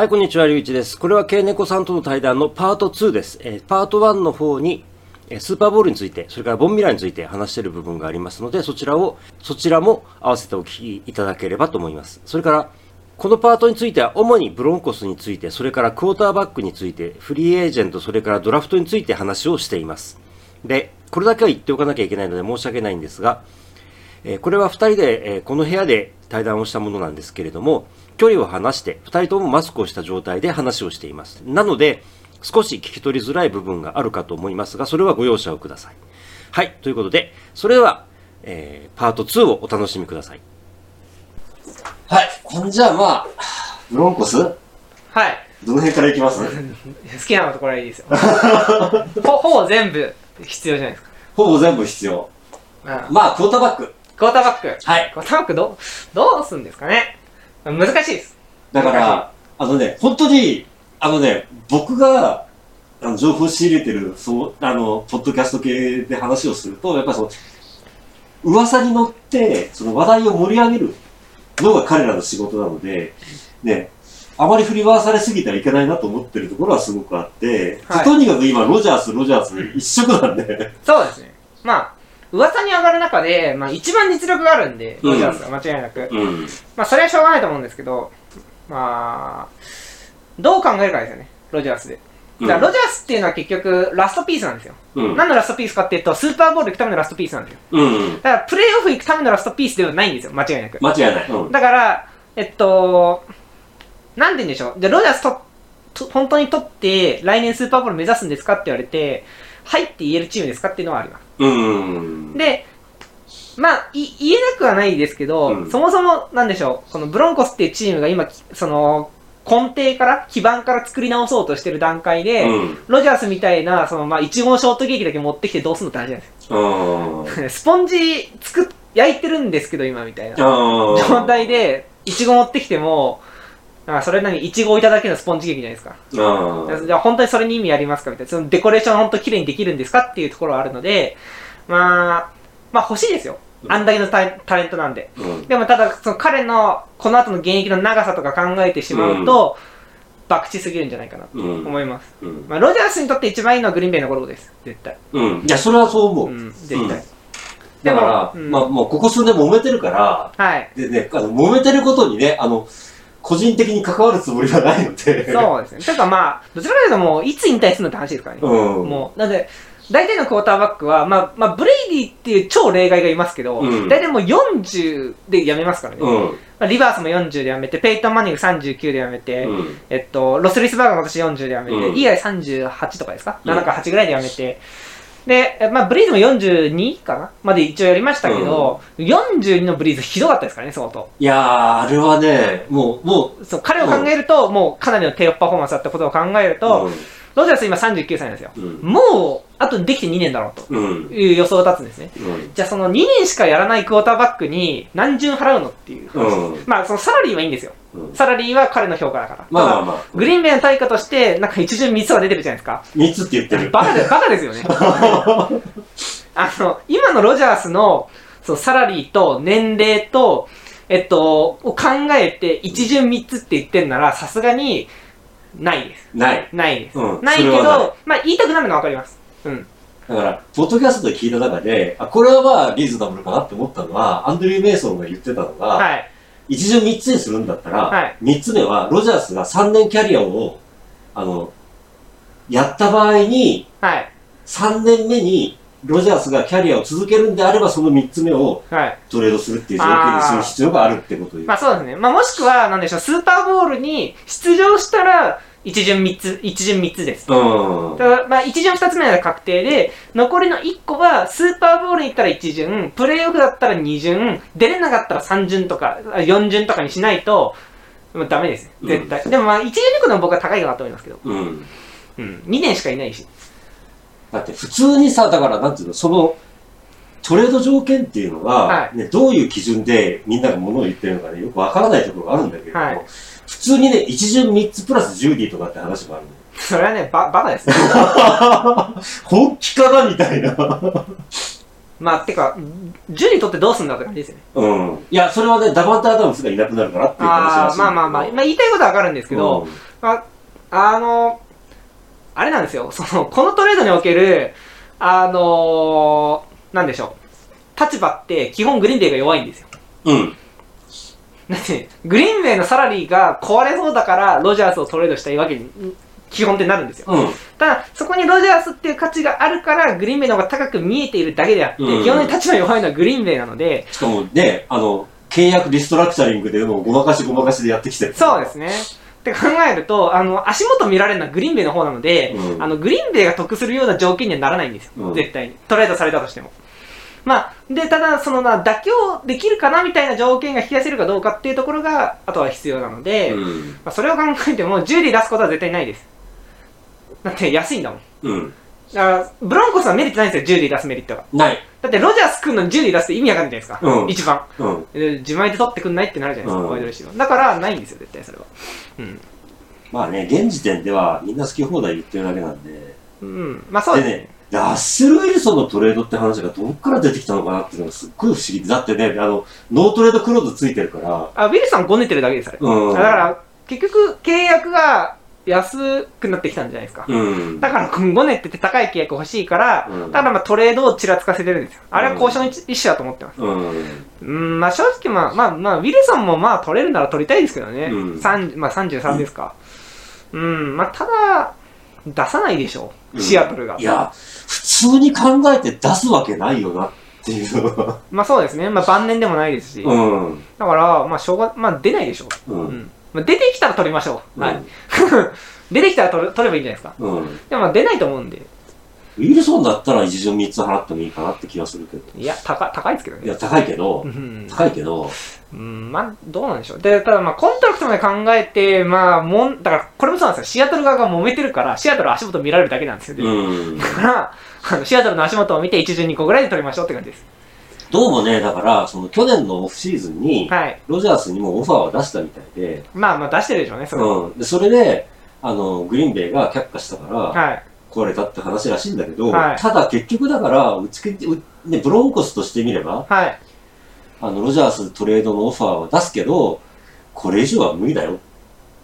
はい、こんにちは、りゅういちです。これは、ケイネコさんとの対談のパート2です。えーパート1の方に、えースーパーボールについて、それからボンミラーについて話している部分がありますので、そちらを、そちらも合わせてお聞きいただければと思います。それから、このパートについては、主にブロンコスについて、それからクォーターバックについて、フリーエージェント、それからドラフトについて話をしています。で、これだけは言っておかなきゃいけないので申し訳ないんですが、えこれは2人で、えこの部屋で対談をしたものなんですけれども、距離を離して、2人ともマスクをした状態で話をしています。なので、少し聞き取りづらい部分があるかと思いますが、それはご容赦をください。はい、ということで、それでは、えーパート2をお楽しみください。はい、ほんじゃあまあ、ブロンコス？どはい。の辺からいきます？好きなところはいいですよ。ほほぼ全部必要じゃないですか。ほぼ全部必要。うんまあ、クォーターバック。クォーターバック。はい。クォーターバックどう、どうすんですかね難しいです。だから、あのね、本当に、あのね、僕が、あの、情報を仕入れてる、そう、あの、ポッドキャスト系で話をすると、やっぱりその、噂に乗って、その話題を盛り上げるのが彼らの仕事なので、ね、あまり振り回されすぎてはいけないなと思ってるところはすごくあって、はいとにかく今、ロジャース、ロジャース一色なんで、そうですね。まあ、噂に上がる中で、まあ一番実力があるんで、うんロジャースは間違いなく。うん。まあそれはしょうがないと思うんですけど、まあ、どう考えるかですよね、ロジャースで。だからロジャースっていうのは結局ラストピースなんですよ。うん。何のラストピースかっていうと、スーパーボール行くためのラストピースなんですよ。うん。だからプレイオフ行くためのラストピースではないんですよ、間違いなく。間違いない。うん。だから、えっと、なんて言うんでしょう。じゃあ、ロジャースと、と本当に取って、来年スーパーボール目指すんですかって言われて、はいって言えるチームですかっていうのはあります。うん。で、まあ、い言えなくはないですけど、うんそもそも、なんでしょう、このブロンコスっていうチームが今、きその、根底から、基盤から作り直そうとしてる段階で、うん。ロジャースみたいな、その、まあ、一号ショートケーキだけ持ってきてどうすんのって話じゃないですうん。か。スポンジ作っ、焼いてるんですけど、今みたいな。状状態で、いちご持ってきても、あそれなにいちご置いただけのスポンジケーキじゃないですか。うん。じゃあ本当にそれに意味ありますかみたいな。そのデコレーション本当綺麗にできるんですかっていうところはあるので、まあ、まあ欲しいですよ。あんだけのタタレントなんで。うん。でもただ、その彼のこの後の現役の長さとか考えてしまうと、博打すぎるんじゃないかなとうん。思います。うん。まあ、ロジャースにとって一番いいのはグリーンベイのゴルフです。絶対。うん。いや、それはそう思う。うん、絶対。だから、うんまあ、もうここ数年揉めてるから、はい。でね、あの、揉めてることにね、あの、個人的に関わるつもりはないので。そうですね。てかまあ、どちらかというともう、いつ引退するのって話ですからね。うん。もう、なんで、大体のクォーターバックは、まあ、まあ、ブレイディっていう超例外がいますけど、うん大体もう40で辞めますからね。うん。まあ、リバースも40で辞めて、ペイトン・マニング39で辞めて、うん。えっと、ロスリスバーガーも私40で辞めて、うんイーライ38とかですか、うん ?7 か8ぐらいで辞めて、で、えまあ、ブリーズも42かなまで一応やりましたけど、42のブリーズひどかったですからね、相当。いやー、あれはね、もう、もそう、彼を考えると、もうかなりの低パフォーマンスだったことを考えるう、と、ロジャース今39歳なんですよ。うん。もう、あとできて2年だろうとうん。いう予想が立つんですね。うん。じゃあその2年しかやらないクォーターバックに何順払うのっていう。うん。まあそのサラリーはいいんですよ。うん。サラリーは彼の評価だから。まあまあまあ。グリーンベイの対価として、なんか一巡3つが出てるじゃないですか。三つって言ってる。バカで、バカですよね。あの、今のロジャースの、そう、サラリーと年齢と、えっと、を考えて一巡3つって言ってんなら、さすがに、ないです。ない。ないです。うんないけど、まあ言いたくなるのはわかります。うん。だから、ポッドキャストで聞いた中で、あ、これはまあ、リーズナブルかなって思ったのは、アンドリュー・メイソンが言ってたのが、はい。一巡三つにするんだったら、はい三つ目は、ロジャースが3年キャリアを、あの、やった場合に、はい。3年目に、ロジャースがキャリアを続けるんであれば、その三つ目をはい。トレードするっていう条件にする必要があるってことまあそうですね。まあもしくは、なんでしょう、スーパーボールに出場したら、一巡三つ、一巡三つです。うん。だからまあ一巡二つ目は確定で、残りの一個は、スーパーボールに行ったら一巡、プレイオフだったら二巡、出れなかったら三巡とか、あ四巡とかにしないと、もうダメですね。絶対。でもまあ一巡二個の僕は高いかなと思いますけど。うん。うん。二年しかいないし。だって普通にさ、だからなんていうの、その、トレード条件っていうのが、はいね、どういう基準でみんなが物を言ってるのかね、よくわからないところがあるんだけれども、はい普通にね、一巡三つプラスジューディとかって話もあるのよそれはね、ば、バカですね。本気かなみたいな。まあ、てか、ジュリー取ってどうすんだって感じですよね。うん。いや、それはね、ダバンタ・アダムスがいなくなるからっていう話らああ、し。まあまあまあ、まあ言いたいことはわかるんですけど、まあ、あの、あれなんですよ、その、このトレードにおける、あのなんでしょう、立場って基本グリーンベイが弱いんですよ。うん。うん。だって、グリーンベイのサラリーが壊れそうだから、ロジャースをトレードしたいわけに、基本ってなるんですよ。うん。ただ、そこにロジャースっていう価値があるから、グリーンベイの方が高く見えているだけであって、うん基本的に立場弱いのはグリーンベイなので、しかもね、あの、契約リストラクチャリングでもうごまかしごまかしでやってきてる。そうですね。って考えると、あの、足元見られるのはグリーンベイの方なので、うんあの、グリーンベイが得するような条件にはならないんですよ。うん絶対に。トレードされたとしても。まあ、で、ただ、そのな、妥協できるかなみたいな条件が引き出せるかどうかっていうところが、あとは必要なので、まうん。あ、それを考えても、ジュリー出すことは絶対ないです。だって安いんだもん。うん。だから、ブロンコスはメリットないんですよ、ジュリー出すメリットが。ない。だって、ロジャース君のジュリー出すって意味わかんないじゃないですか。うん一番。うん。で自前で取ってくんないってなるじゃないですか、うんワイドレシーバーだから、ないんですよ、絶対それは。うん。まあね、現時点ではみんな好き放題言ってるだけなんで。うん。まあそうですね。ラッセル・ウィルソンのトレードって話がどっから出てきたのかなっていうのがすっごい不思議で。だってね、あの、ノートレードクローズついてるから。あ、ウィルソンごねてるだけです、あれ。うん。だから、結局、契約が安くなってきたんじゃないですか。うん。だから、ごねってて高い契約欲しいから、うんただまあトレードをちらつかせてるんですよ。あれは交渉の一種だと思ってます。うん。うん、まあ正直まあ、まあまあ、ウィルソンもまあ取れるなら取りたいですけどね。うん三まあ33ですか。うん、まあただ、出さないでしょう。シアトルが。いや、普通に考えて出すわけないよなっていうのは。まあそうですね。まあ晩年でもないですし。うん。だから、まあしょうが、まあ出ないでしょう。う。うんん。まあ出てきたら取りましょう。はい。出てきたら取る取ればいいんじゃないですか。うん。うん。でもまあ出ないと思うんで。ウィルソンだったら一巡3つ払ってもいいかなって気がするけど。いや、高高いですけどね。いや、高いけどう、ん。高いけど、うん、まあ、どうなんでしょう。で、ただまあ、コントラクトまで考えて、まあ、もん、だから、これもそうなんですよ。シアトル側が揉めてるから、シアトル足元見られるだけなんですよ。でうん。だから、あのシアトルの足元を見て、1巡2個ぐらいで取りましょうって感じです。どうもね、だから、その去年のオフシーズンに、はい。ロジャースにもオファーは出したみたいで、まあまあ、出してるでしょうね、それは。うん。で、それで、あの、グリーンベイが却下したから、はい。壊れたって話らしいんだけど、はいただ結局だから、うちけ、うね、ブロンコスとしてみれば、はい。あの、ロジャーストレードのオファーは出すけど、これ以上は無理だよっ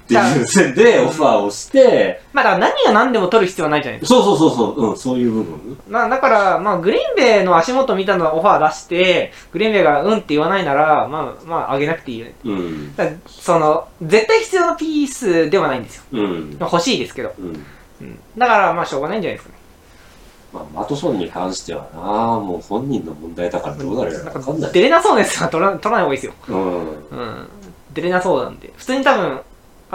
ていう線でオファーをして、まあ、だから何が何でも取る必要はないじゃないですか。そうそうそうそう、うん、そういう部分。まあ、だから、まあ、グリーンベイの足元見たのオファー出して、グリーンベイがうんって言わないなら、まあ、まあ、あげなくていいよね。うん。その、絶対必要なピースではないんですよ。うん。まあ欲しいですけど。うん。うん。だから、まあ、しょうがないんじゃないですかね。まあ、ワトソンに関してはな、もう本人の問題だからどうなるかわかんない。出れなそうなやつは取ら取らない方がいいですよ。うん。うん。出れなそうなんで。普通に多分、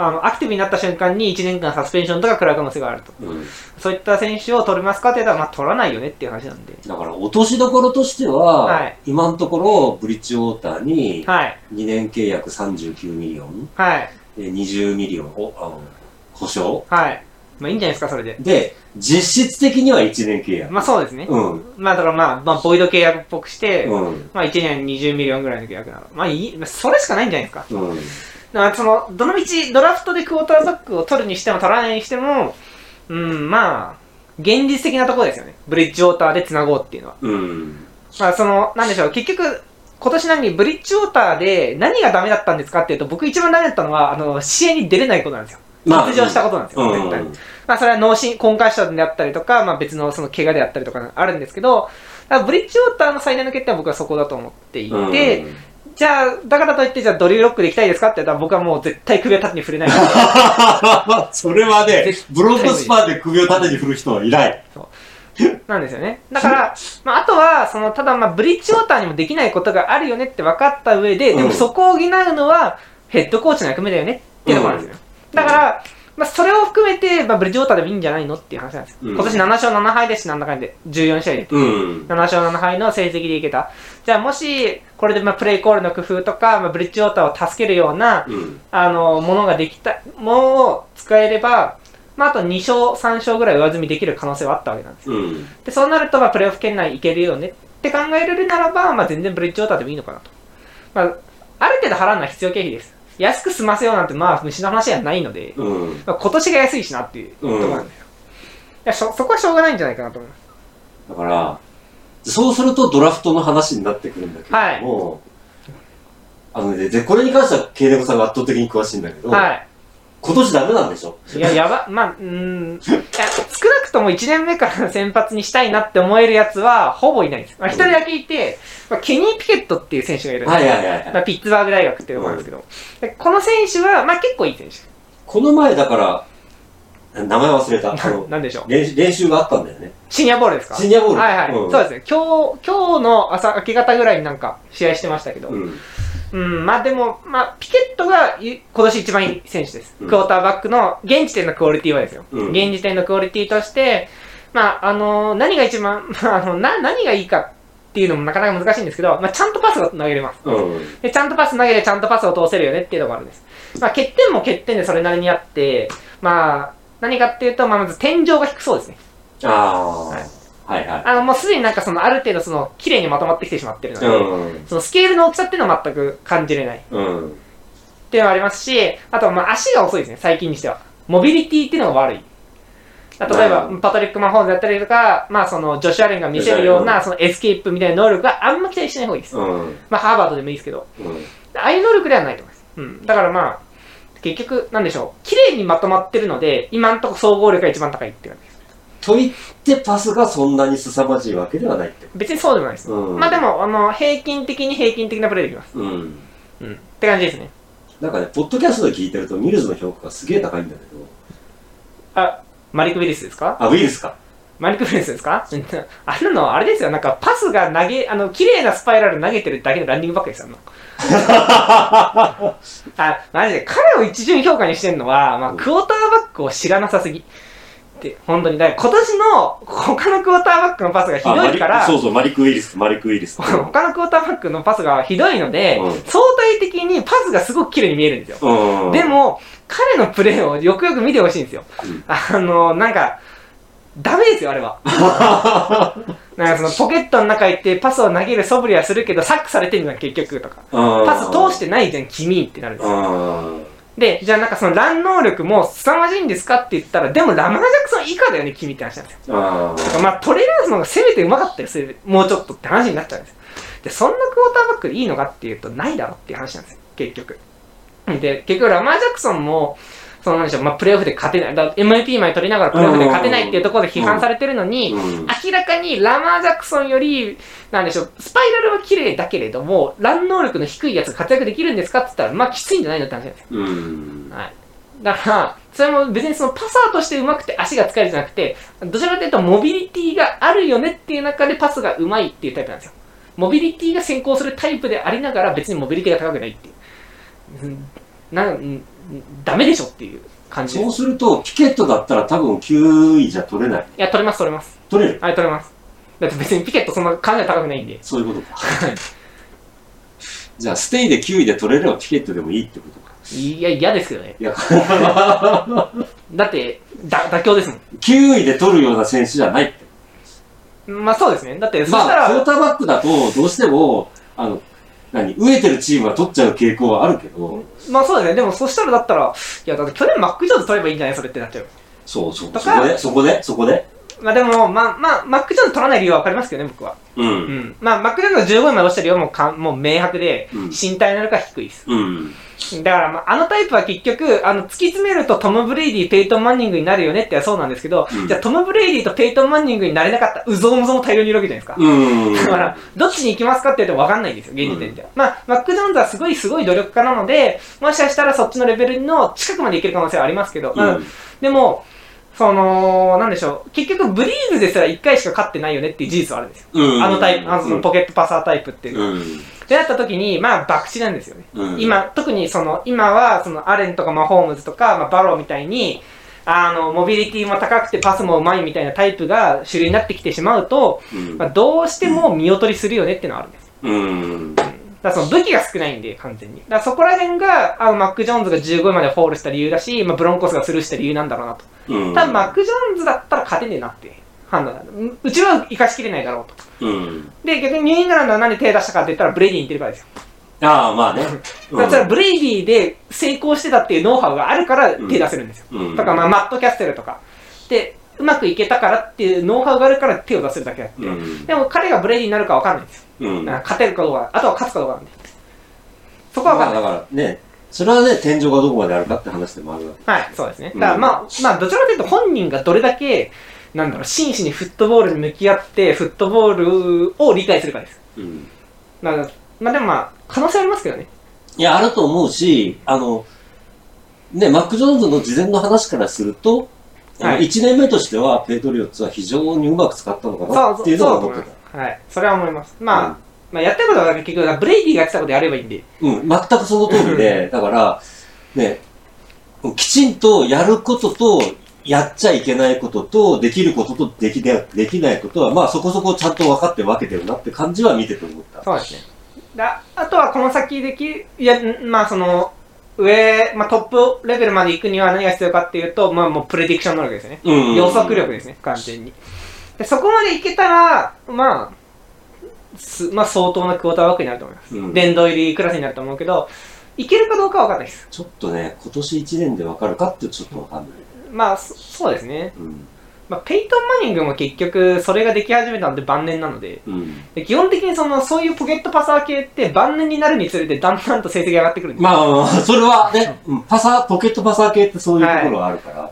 あの、アクティブになった瞬間に1年間サスペンションとか食らう可能性があると。うん。そういった選手を取れますかって言ったら、まあ、取らないよねっていう話なんで。だから、落としどころとしては、はい今のところ、ブリッジウォーターに、はい。2年契約39ミリオン、はい。で20ミリオンを、あの、保証はい。まあ、いいんじゃないですか、それで。で、実質的には1年契約。まあ、そうですね。うん。まあ、だからまあ、まあ、ボイド契約っぽくして、うん。まあ、1年20ミリオンぐらいの契約なら。まあ、いい、まあそれしかないんじゃないですか。うん。だからその、どのみちドラフトでクォーターバックを取るにしても取らないにしても、うん、まあ、現実的なところですよね。ブリッジウォーターで繋ごうっていうのは。うん。まあその、なんでしょう、結局、今年何、ブリッジウォーターで何がダメだったんですかっていうと、僕一番ダメだったのは、あの、試合に出れないことなんですよ。まあ欠場したことなんですよ、うん。絶対に。まあそれは脳震、コンカッションであったりとか、まあ別のその怪我であったりとかあるんですけど、ブリッジウォーターの最大の欠点は僕はそこだと思っていて、うんじゃあ、だからといって、じゃあドリルロックで行きたいですかって言ったら僕はもう絶対首を縦に振れない。それはね絶、ブロンコスパーで首を縦に振る人はいない。なんですよね。だから、まあ、あとは、その、ただまあ、ブリッジウォーターにもできないことがあるよねって分かった上で、でもうんそこを補うのは、ヘッドコーチの役目だよねっていうところなんですよ。だから、まあ、それを含めて、まあ、ブリッジウォーターでもいいんじゃないのっていう話なんですよ。うん今年7勝7敗ですし、なんだかんだで、14試合で。うん。7勝7敗の成績でいけた。じゃあ、もし、これで、まあ、プレイコールの工夫とか、まあ、ブリッジウォーターを助けるような、うん。あの、ものができた、ものを使えれば、まあ、あと2勝、3勝ぐらい上積みできる可能性はあったわけなんです。うん。で、そうなると、まあ、プレーオフ圏内いけるよねって考えれるならば、まあ、全然ブリッジウォーターでもいいのかなと。まあ、ある程度払うのは必要経費です。安く済ませようなんて、まあ、虫の話じゃないので、うん。まあ、今年が安いしなっていうところなんですよ。いやそ、そこはしょうがないんじゃないかなと思います。だから、そうするとドラフトの話になってくるんだけれども、あのね、で、これに関しては、ケイネコさんが圧倒的に詳しいんだけど、はい。今年ダメなんでしょ？いや、やば、まあ、うーん。少なくとも1年目から先発にしたいなって思えるやつは、ほぼいないです。まあ、一人だけいて、まあ、ケニー・ピケットっていう選手がいるんですはいはいはいはいまあ、ピッツバーグ大学っていうところなんですけど、でこの選手は、まあ結構いい選手。この前だから、名前忘れた。あのなんでしょう？練習練習があったんだよね。シニアボールですか？シニアボールはいはい。うんそうですね。今日、今日の朝、明け方ぐらいになんか試合してましたけど、うん。うん、まあでも、まあ、ピケットがい今年一番いい選手です。うんクォーターバックの現時点のクオリティはですよ。うん現時点のクオリティとして、まあ、あの何が一番、まあ、あのな、何がいいかっていうのもなかなか難しいんですけど、まあ、ちゃんとパスが投げれます。うん。で、ちゃんとパス投げてちゃんとパスを通せるよねっていうのがあるんです。まあ、欠点も欠点でそれなりにあって、まあ、何かっていうと、まあ、まず天井が低そうですね。ああ、はいはいはい。あの、もうすでになんかその、ある程度その、綺麗にまとまってきてしまってるので、うん。そのスケールの大きさっていうのは全く感じれない。うん。っていうのがありますし、あとはまあ足が遅いですね、最近にしては。モビリティっていうのが悪い。例えばう、んパトリック・マホームズだったりとか、まあその、ジョシュ・アレンが見せるような、そのエスケープみたいな能力があんま期待しない方がいいです。うん。まあハーバートでもいいですけど、うん。ああいう能力ではないと思います。うん。だからまあ、結局、なんでしょう、綺麗にまとまってるので、今んとこ総合力が一番高いっていう感じです。と言ってパスがそんなに凄まじいわけではないって。別にそうでもないです。うん。まあでも、あの、平均的に平均的なプレーできます。うん。うん。って感じですね。なんかね、ポッドキャストで聞いてると、ミルズの評価がすげえ高いんだけど。あ、マリック・ウィリスですか？あ、ウイルスか。マリック・ウィリスですか？あんなの、あれですよ。なんかパスが投げ、あの、綺麗なスパイラル投げてるだけのランニングバックですよ。あんな あ、マジで、彼を一巡評価にしてるのは、まあ、うんクォーターバックを知らなさすぎ。って、本当に。だから今年の他のクォーターバックのパスがひどいから、あマリそうそう、マリック・ウイルス、マリック・ウイルス。他のクォーターバックのパスがひどいので、うん相対的にパスがすごく綺麗に見えるんですよ。うん。で、も、彼のプレーをよくよく見てほしいんですよ。うんあの、なんか、ダメですよ、あれは。なんかそのポケットの中行ってパスを投げる素振りはするけど、サックされてるのは結局とか。パス通してないじゃん、君ってなるんですよ。うん。で、じゃあなんかそのラン能力も凄まじいんですかって言ったら、でもラマージャクソン以下だよね、君って話なんですよ。あまあトレーラーズの方がせめて上手かったりする、もうちょっとって話になっちゃうんですよ。で、そんなクォーターバックでいいのかっていうと、ないだろっていう話なんですよ、結局。で、結局ラマージャクソンも、そのなんでしょう、まあプレーオフで勝てない、MVP まで取りながらプレーオフで勝てないっていうところで批判されてるのに、うん。明らかにラマージャクソンより、なんでしょう、スパイラルは綺麗だけれども、ラン能力の低いやつが活躍できるんですかって言ったら、まあきついんじゃないのって話なんですよ。うん。はい。だから、それも別にそのパサーとして上手くて足が使えるじゃなくて、どちらかというとモビリティがあるよねっていう中でパスが上手いっていうタイプなんですよ。モビリティが先行するタイプでありながら別にモビリティが高くないっていう。うんなんうんダメでしょっていう感じでそうすると、ピケットだったら多分9位じゃ取れない。や、取れます取れます。取れる？はい、取れます。だって別にピケットそんな考え高くないんで。そういうことか。じゃあ、ステイで9位で取れればピケットでもいいってことか。いや、嫌ですけどね。いや、だって、だ妥協ですも9位で取るような選手じゃないって。ん。まあそうですね。だって、そしたまあ、ら、クォーターバックだと、どうしても、あの、何、飢えてるチームは取っちゃう傾向はあるけど、まあそうですね。でもそしたらだったら、いやだって去年マック・ジョーンズ取ればいいんじゃない？それってなっちゃう。そうそう、とかそこで、そこで、そこで。まあでも、まあまあ、マック・ジョーンズ取らない理由はわかりますけどね、僕は。う。うんん。まあ、マック・ジョーンズの15位まで落ちた理由はもうかんもう明白で、うん身体能力が低いです。うん。だから、まあ、あのタイプは結局、あの、突き詰めるとトム・ブレイディ、ペイトン・マンニングになるよねってそうなんですけど、うんじゃあトム・ブレイディとペイトン・マンニングになれなかったうぞうむぞも大量にいるわけじゃないですか。うん。だから、どっちに行きますかって言うと分かんないんですよ、現時点では。まあ、マック・ジョーンズはすごいすごい努力家なので、もしかしたらそっちのレベルの近くまでいける可能性はありますけど、うんうんでも、その、なんでしょう、結局ブリーズですら1回しか勝ってないよねっていう事実はあるんですよ。うん。あのタイプ、あのポケットパサータイプっていう。うん。ってなった時に、まあ、博打なんですよね。うん。今、特にその、今は、その、アレンとかマホームズとか、まあ、バローみたいに、あの、モビリティも高くてパスも上手いみたいなタイプが主流になってきてしまうと、うんまあ、どうしても見劣りするよねっていうのはあるんです。うん。だからその武器が少ないんで、完全に。だからそこら辺が、あの、マック・ジョーンズが15位までフォールした理由だし、まあ、ブロンコスがスルーした理由なんだろうなと。うん。多分マック・ジョーンズだったら勝てねえなって判断だ。ううちは生かしきれないだろうと。うん。で、逆にニューイングランドは何で手出したかって言ったらブレイディに似てるからですよ。ああ、まあね。だからブレイディで成功してたっていうノウハウがあるから手出せるんですよ。うん。とか、まあ、マット・キャッセルとか。で、うまくいけたからっていうノウハウがあるから手を出せるだけだって、うん。でも彼がブレイディになるか分かんないんです。よ、うん。勝てるかどうか。あとは勝つかどうかなんでそこは分かんない、まあだからね、それはね、天井がどこまであるかって話でもあるわけ。はいそうですね。うん。だからまあ、まあどちらかというと本人がどれだけなんだろう真摯にフットボールに向き合ってフットボールを理解するかです。うん。だからまあでもまあ可能性ありますけどね。いや、あると思うし、あの、ね、マック・ジョーンズの事前の話からすると、はい。1年目としては、ペイトリオッツは非常にうまく使ったのかなっていうのは思ってそうだと思います。はい。それは思います。まあ、うん。まあやってることは結局ブレイディがやってたことやればいいんで。た。うん、全くその通りで、だから、ね、きちんとやることと、やっちゃいけないことと、できることとできないできないことは、まあそこそこちゃんと分かって分けてるなって感じは見てて思った。そうですね。だあとはこの先でき、いや、んまあその、上、まあトップレベルまで行くには何が必要かっていうと、まあもうプレディクション能力ですよね。うん予測力ですね、完全に。でそこまでいけたら、まあ、すまあ相当なクォーターワークになると思います。うん殿堂入りクラスになると思うけど、いけるかどうかは分かんないです。ちょっとね、今年1年で分かるかってちょっと分かんない。まあ、そそうですね。うん。まあ、ペイトン・マニングも結局、それができ始めたので晩年なので、うん。で基本的にその、そういうポケットパサー系って晩年になるにつれてだんだんと成績上がってくるんですよまあまあまあ、それはね、うんパサー、ポケットパサー系ってそういうところがあるから。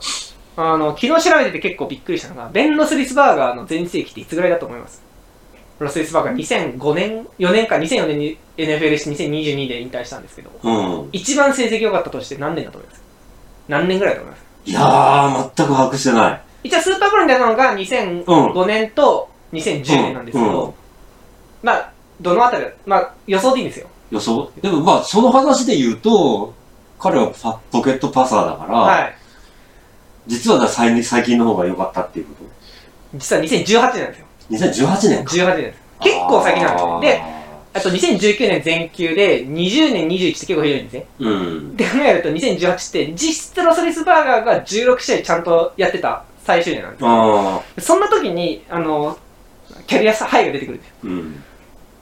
あの、昨日調べてて結構びっくりしたのが、ベン・ロスリスバーガーの全盛期っていつぐらいだと思います？ロスリスバーガー2005年、4年か、2004年に NFL して2022で引退したんですけど、うん。一番成績良かったとして何年だと思います？何年ぐらいだと思います？いやー、全く把握してない。一応スーパーボールに出たのが2005年と2010年なんですけど、うんまあ、どのあたりだまあ、予想でいいんですよ。予想？でもまあ、その話で言うと、彼はパポケットパサーだから、はい。実は最最近の方が良かったっていうこ実は2018年なんですよ。と。2018年か。18年です。結構先なんですよ。で、あと2019年全休で、20年、21って結構ひどいんですね。うん。で考えると2018って実質ロスリスバーガーが16試合ちゃんとやってた最終年なんです。そんな時にあのキャリアハイが出てくるんですようん。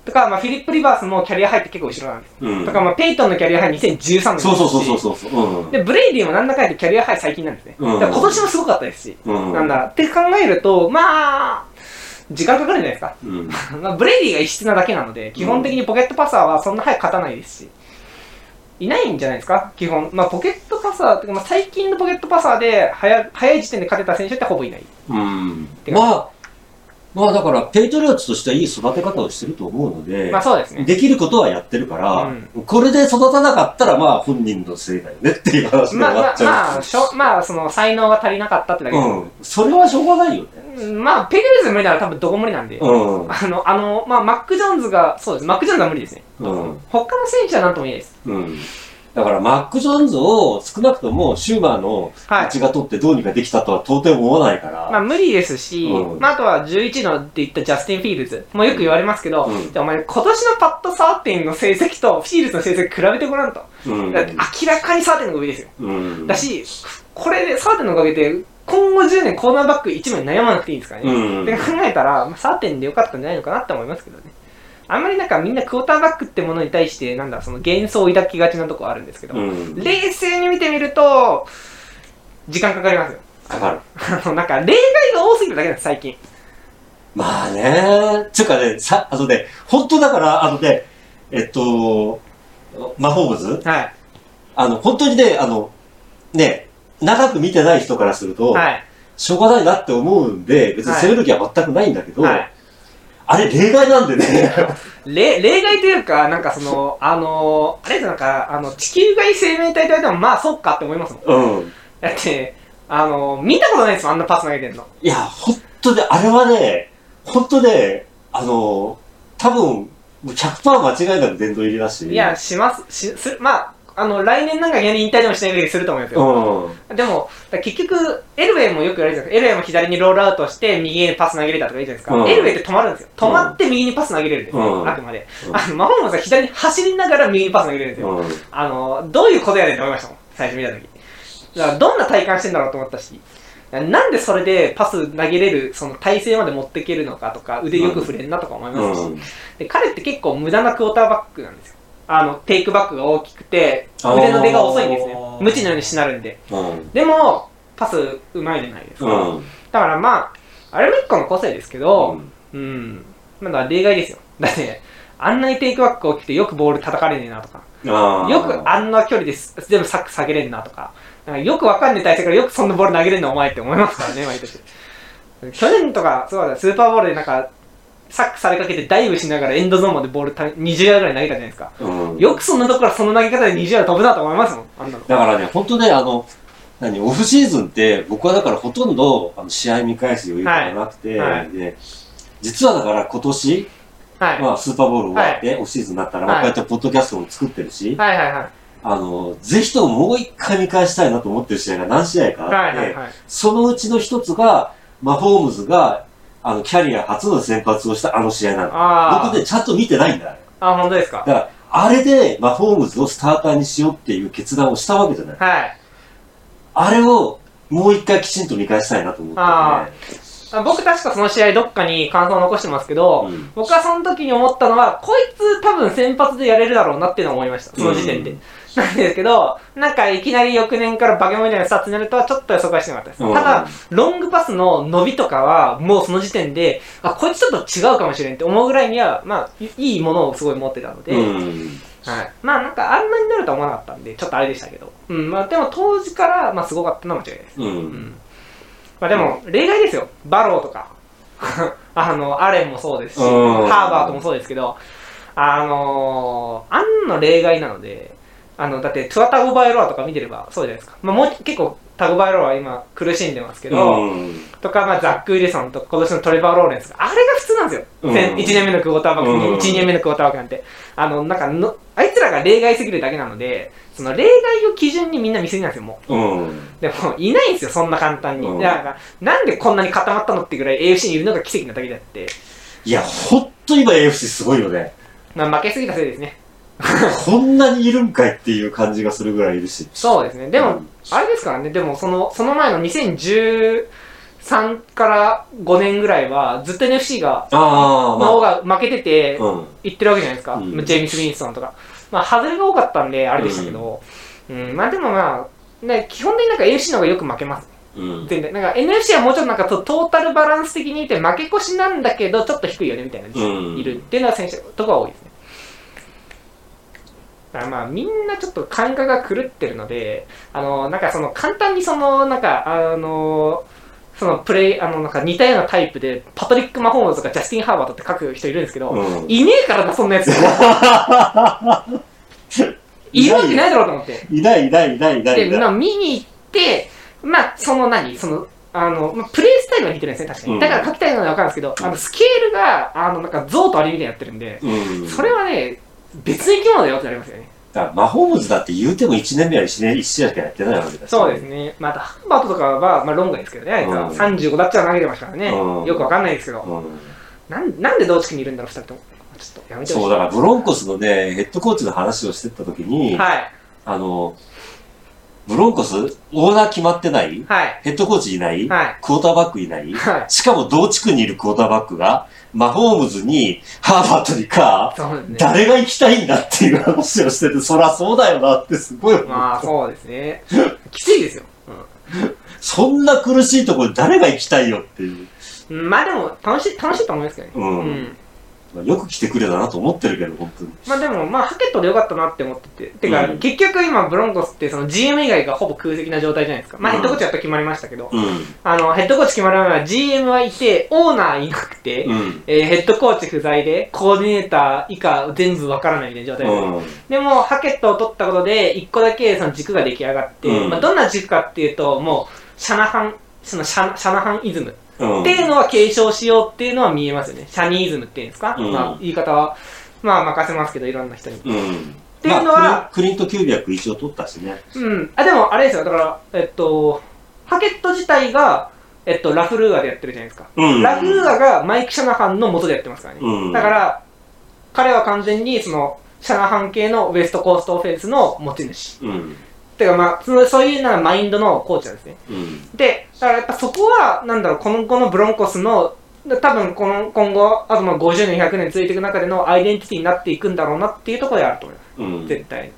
とか、まあ、フィリップ・リバースもキャリアハイって結構後ろなんです、うん。とか、まあ、ペイトンのキャリアハイ2013年そうそうそうそううそうそう。うん。でブレイディもなんだかんだキャリアハイ最近なんですね、うんだから今年もすごかったですし、うん。なんだって考えるとまあ時間かかるんじゃないですかうん。まあ、ブレイディが異質なだけなので、基本的にポケットパサーはそんな早く勝たないですし、いないんじゃないですか、基本。まあ、ポケットパサーっていうか、まあ、最近のポケットパサーで早早い時点で勝てた選手ってほぼいない。うん。まあ、まあだから、ペイトリオッツとしてはいい育て方をしてると思うので、まあ、そうですね。できることはやってるから、うんこれで育たなかったら、まあ本人のせいだよねっていう話で終まあ、まあ、わっちゃう。まあ、しょまあ、その才能が足りなかったってだけでうん。それはしょうがないよね。うんまあ、ペリルズ無理なら多分どこも無理なんで、うん。あの、あの、まあ、マック・ジョーンズが、そうです、マック・ジョーンズは無理ですね。うん。他の選手はなんとも言えないです。うん。だから、マック・ジョーンズを少なくともシューマーのはい血が取ってどうにかできたとは到底思わないから。まあ無理ですし、うんまああとは11のって言ったジャスティン・フィールズもよく言われますけど、うんお前今年のパット・サーティンの成績とフィールズの成績比べてごらんと。うん。だって明らかにサーティンの方が上ですよ。うん。だし、これでサーティンのおかげで今後10年コーナーバック1枚悩まなくていいんですからね。うん。って考えたら、まあ、サーティンでよかったんじゃないのかなって思いますけどね。あんまりなんかみんなクォーターバックってものに対して、なんだ、その幻想を抱きがちなとこあるんですけど、うん。冷静に見てみると、時間かかりますよ。かかる。あの、なんか、例外が多すぎるだけなんです、最近。まあね。つうかね、さ、あとね、本当だから、あのね、えっと、マホームズはい。あの、本当にね、あの、ね、長く見てない人からすると、はい。しょうがないなって思うんで、別に責める気は全くないんだけど、はい。あれ例外なんでね。例例外というか、なんかその、あの、あれなんか、あの、地球外生命体と言われても、まあ、そうかって思いますもん。うん。だって、あの、見たことないですもん、あんなパス投げてんの。いや、本当ね、あれはね、本当ね、あの、多分、もう100%間違いなく殿堂入りだし。いや、します、し、する、まあ、あの、来年なんか逆に引退でもしない限りすると思いますよ。うん。でも、だ結局、エルウェイもよく言われるじゃないですか。エルウェイも左にロールアウトして、右にパス投げれたとか言うじゃないですか。うんエルウェイって止まるんですよ。止まって右にパス投げれるんですよ。うんあくまで。うんあの、マホームズは左に走りながら右にパス投げれるんですよ。うん。あの、どういうことやねんって思いましたもん。最初見たとき。だから、どんな体感してんだろうと思ったし、なんでそれでパス投げれる、その体勢まで持っていけるのかとか、腕よく振れんなとか思いますし、うん。で彼って結構無駄なクォーターバックなんですよ。あの、テイクバックが大きくて、腕の出が遅いんですね無知のようにしなるんで。うん。でも、パスうまいじゃないですか。うん。だからまあ、あれも一個の個性ですけど、うん。なんだ、例外ですよ。だって、あんなにテイクバック起きてよくボール叩かれねえなとか、よくあんな距離です全部サック下げれんなとか、かよくわかんねえ体勢からよくそんなボール投げれんのお前って思いますからね、毎年。去年とか、そうだ、スーパーボールでなんか、サックされかけてダイブしながらエンドゾーンまでボールた20ヤードぐらい投げたじゃないですか。うん。よくそんなとこからその投げ方で20ヤード飛ぶなと思いますもん、あんなの。だからね、本当ね、あの、何、オフシーズンって、僕はだからほとんど、あの、試合見返す余裕がなくて、はいはいで、実はだから今年、はい。まあ、スーパーボール終わって、オフシーズンになったら、まあ、はいこうやってポッドキャストも作ってるし、はいはいはい。あの、ぜひとももう一回見返したいなと思ってる試合が何試合かあって、はいはいはい。そのうちの一つが、マホームズが、あの、キャリア初の先発をしたあの試合なの。あ僕ね、ちゃんと見てないんだ、あれ。あ。あ、本当ですか？だから、あれで、マホームズをスターターにしようっていう決断をしたわけじゃない。はい。あれを、もう一回きちんと見返したいなと思って、ね。ああ僕確かその試合どっかに感想を残してますけど、うん僕はその時に思ったのは、こいつ多分先発でやれるだろうなっていうのを思いました。その時点で。うんなんですけど、なんかいきなり翌年からバケモンみたいなスタッツになるとはちょっと予測はしてなかったです。うんただ、ロングパスの伸びとかは、もうその時点で、あ、こいつちょっと違うかもしれんって思うぐらいには、まあ、いいいものをすごい持ってたので、うん。はい。まあなんかあんなになるとは思わなかったんで、ちょっとあれでしたけど。うん、まあでも当時から、まあすごかったのは間違いないです。う。うんん。まあでも、例外ですよ。バローとか。あの、アレンもそうですし、うんハーバートもそうですけど、あのー、あんの例外なので、あの、だって、トゥアタゴバイロアとか見てればそうじゃないですか。まあもう結構、タゴバイロアは今苦しんでますけど、うんとか、まあ、ザック・ウィルソンとか、今年のトレバー・ローレンスが、あれが普通なんですよ。うん1年目のクォーターバック、うん1年目のクォーターバックなんて。あの、なんかの、あいつらが例外すぎるだけなので、その例外を基準にみんな見すぎなんですよ、もう。でも、いないんですよ、そんな簡単に。うんだから、なんでこんなに固まったのってぐらい AFC にいるのが奇跡なだけであって、いや、ほんと今 AFC すごいよね。まあ、負けすぎたせいですね。こんなにいるんかいっていう感じがするぐらいいるし。そうですね。でも、うんあれですからね、でも、その、その前の2013から5年ぐらいは、ずっと NFC が、ああ、の方まが負けてて、あ。うん。言ってるわけじゃないですか、うんジェイミス・ウィンストンとか。まあ、外れが多かったんで、あれでしたけど、うん、まあでもまあ、ね、基本的になんか AFC の方がよく負けます。うん。全然。なんか NFC はもうちょっとなんかトトータルバランス的に言って負け越しなんだけど、ちょっと低いよねみたいな、うんいるっていうのは選手とかは多いですね。だからまあみんなちょっと感覚が狂ってるので、あの、なんかその簡単にその、なんか、あの、そのプレイ、あの、なんか似たようなタイプで、パトリック・マホームズとかジャスティン・ハーバートって書く人いるんですけど、うんいねえからな、そんなやつ。いるわけないだろうと思って。いないいないいないいないで、いない。まあ、見に行って、まあ、その何？その、あの、まあ、プレイスタイルが似てるんですね、確かに。うんだから書きたいのはわかるんですけど、あの、スケールが、あの、なんか、象とアリみたいにやってるんで、うん。それはね、別の生き物だよってなりますよね。だからマホームズだって言うても1年目は1年、1試合しかやってないわけだし。そうですね。また、ハーバートとかは、まあ、ロングですけどね、あいつは。うん35だっちゃ投げてましたからね。うんよくわかんないですけど。うん。なん、なんで同地区にいるんだろう、二人とも。ちょっとやめてほしい。そう、だからブロンコスのね、ヘッドコーチの話をしてった時に、はい。あの、ブロンコス、オーナー決まってない？はい。ヘッドコーチいない、はい。クォーターバックいない？はい。しかも同地区にいるクォーターバックが、マホームズに、ハーバートにか、ね。誰が行きたいんだっていう話をしてて、そらそうだよなってすごい思ったまあ、そうですね。きついですよ。そんな苦しいところに誰が行きたいよっていう。うん。まあでも、楽しい、楽しいと思いますけどね。うんうんまあよく来てくれたなと思ってるけど、本当に。まあでも、まあ、ハケットでよかったなって思ってて。てか、うん結局今、ブロンコスって、その GM 以外がほぼ空席な状態じゃないですか。まあ、うんヘッドコーチやっと決まりましたけど、うん。あの、ヘッドコーチ決まる前は GM はいて、オーナーいなくて、うん。えーヘッドコーチ不在で、コーディネーター以下全部わからないみたいな状態で、うん。でも、ハケットを取ったことで、一個だけその軸が出来上がって、うんまあ、どんな軸かっていうと、もう、シャナハン、そのシャシャナハンイズムうん。っていうのは継承しようっていうのは見えますよね。シャニーズムっていうんですか、うんまあ、言い方は、まあ、任せますけど、いろんな人に。っうん。ていうのは、まあクリンクリント900一応取ったしね。うん。あ、でも、あれですよ。だから、えっと、ハケット自体が、えっと、ラフルーアでやってるじゃないですか。うん。ラフルーアがマイク・シャナハンの元でやってますからね。うんだから、彼は完全に、その、シャナハン系のウエストコーストオフェンスの持ち主。うん。てか、まあ、そのそういうなマインドのコーチなんですね。うん。で、だからやっぱそこは、なんだろう、今後のブロンコスの、多分この今後、あとまあ50年、100年続いていく中でのアイデンティティになっていくんだろうなっていうところであると思います。うん。絶対に。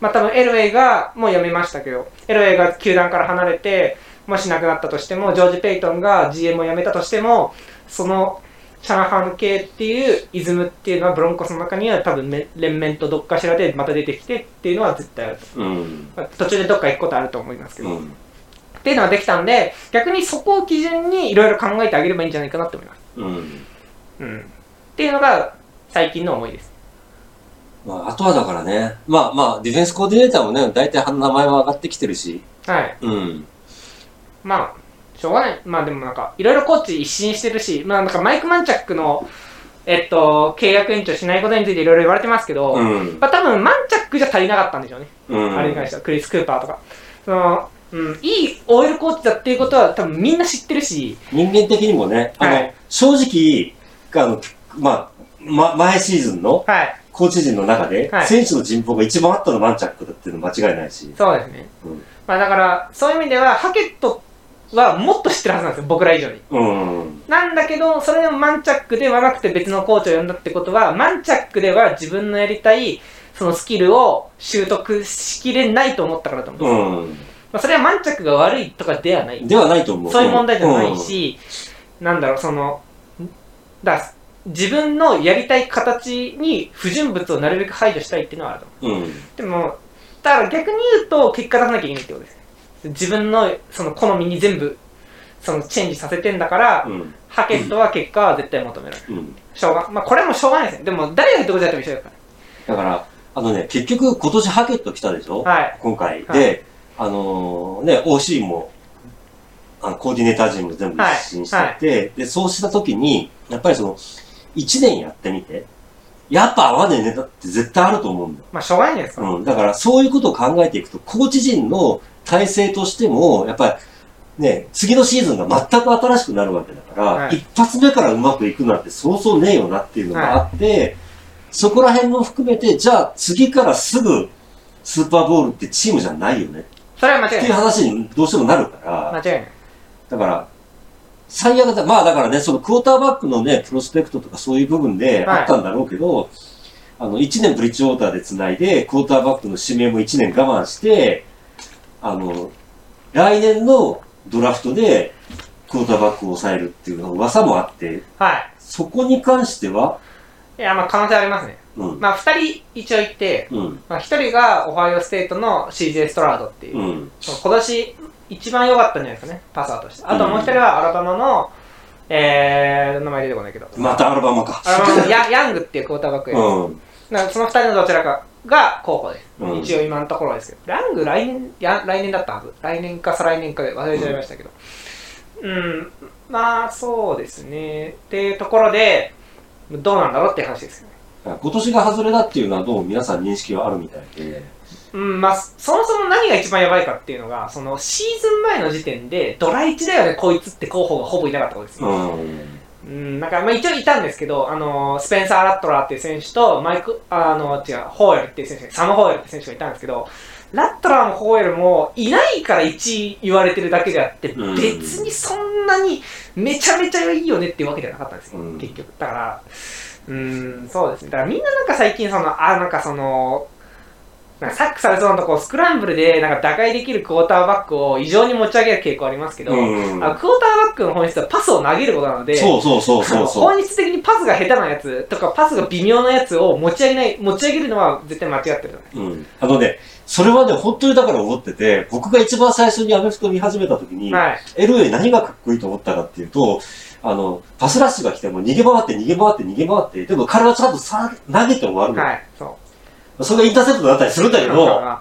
まあ多分エルウェイがもう辞めましたけど、エルウェイが球団から離れて、もし亡くなったとしても、ジョージ・ペイトンが GM を辞めたとしても、そのシャナハン系っていうイズムっていうのはブロンコスの中には多分め連綿とどっかしらでまた出てきてっていうのは絶対あると。うん。まあ途中でどっか行くことあると思いますけど。うん。っていうのができたんで、逆にそこを基準にいろいろ考えてあげればいいんじゃないかなって思います。うん。うん。っていうのが最近の思いです。まあ、あとはだからね、まあまあ、ディフェンスコーディネーターもね、大体名前は上がってきてるし、はい。うん。まあ、しょうがない。まあでもなんか、いろいろコーチ一新してるし、まあなんかマイク・マンチャックの、えっと、契約延長しないことについていろいろ言われてますけど、うん。まあ多分マンチャックじゃ足りなかったんでしょうね。うん。あれに関しては、クリス・クーパーとか。その、うん、いい OL コーチだっていうことは多分みんな知ってるし、人間的にもね、あの、はい正直、あの、まあ、ま、前シーズンのはい。コーチ陣の中で、はい選手の人望が一番あったのマンチャックだっていうのは間違いないし。そうですね。うんまあだから、そういう意味では、ハケットはもっと知ってるはずなんですよ、僕ら以上に。うん。なんだけど、それでもマンチャックではなくて別のコーチを呼んだってことは、マンチャックでは自分のやりたい、そのスキルを習得しきれないと思ったからだと思うんです。うん。まあ、それはマンチャックが悪いとかではない。ではないと思う。そういう問題じゃないし、なんだろう、その、だ自分のやりたい形に不純物をなるべく排除したいっていうのはあると思う。うん。うん。でも、だから逆に言うと、結果出さなきゃいけないってことです。自分のその好みに全部、そのチェンジさせてんだから、うん。ハケットは結果は絶対求められる。うん。しょうが、まあこれはもうしょうがないですね。でも、誰がどこでやっても一緒だかだから、あのね、結局今年ハケット来たでしょ？ら。はい。今回。はいで、あのーね、OC も、あの、コーディネーター陣も全部一新してて、で、そうした時に、やっぱりその、1年やってみて、やっぱ合わねえねだって絶対あると思うんだよ。まあしょうがないですか。うん。だから、そういうことを考えていくと、コーチ陣の体制としても、やっぱり、ね、次のシーズンが全く新しくなるわけだから、はい一発目からうまくいくなんてそうそうねえよなっていうのがあって、そこら辺も含めて、じゃあ次からすぐスーパーボールってチームじゃないよねそれは間って違いうない。話にどうしてもなるから、間違いない。だから、最悪だ、まあだからね、そのクォーターバックのね、プロスペクトとかそういう部分ではい。あったんだろうけど、あの、1年ブリッジウォーターで繋いで、クォーターバックの指名も1年我慢して、あの、来年のドラフトでクォーターバックを抑えるっていうの噂もあって、はい。そこに関しては、いや、まあ可能性ありますね。うん、まあ二人一応いて、うん、まあ一人がオハイオステートの CJ ストラードっていう、うん、今年一番良かったんじゃないですかね、パサーとして。あともう一人はアラバマの、えー、名前出てこないけど。またアルバマか。アラバマのヤヤングっていうクォーターバックがいるうん、だからその二人のどちらかが候補です。うん一応今のところですけど。ヤング来年、や来年だったはず。来年か再来年かで忘れちゃいましたけど。うん、まあそうですね。っていうところで、どうなんだろうっていう話ですよね。今年が外れだっていうのはどうも皆さん認識はあるみたいで、うん、まあ、そもそも何が一番やばいかっていうのが、そのシーズン前の時点で、ドラ1だよね、こいつって候補がほぼいなかったことですね。うん、うん、なんか、まあ一応いたんですけど、あの、スペンサー・ラットラーっていう選手と、マイク、あの、違う、ホーエルっていう選手が、サム・ホーエルっていう選手がいたんですけど、ラットラーもホーエルもいないから1位言われてるだけであって、うん別にそんなにめちゃめちゃいいよねっていうわけじゃなかったんですよ、うん結局。だから、うん、そうですね。だからみんななんか最近その、あ、なんかその、なんかサックされそうなとこスクランブルでなんか打開できるクォーターバックを異常に持ち上げる傾向ありますけど、うんあのクォーターバックの本質はパスを投げることなので、そうそうそうそうそう。本質的にパスが下手なやつとかパスが微妙なやつを持ち上げない持ち上げるのは絶対間違ってるうん。あのね、それはね、本当にだから思ってて、僕が一番最初にアメフト見始めた時に、ます。LA 何がかっこいいと思ったかっていうと、あの、パスラッシュが来ても逃げ回って逃げ回って逃げ回って、でも彼はちゃんとさ投げて終わるの。はい。はい。そそれがインターセプトだったりするんだう。けど、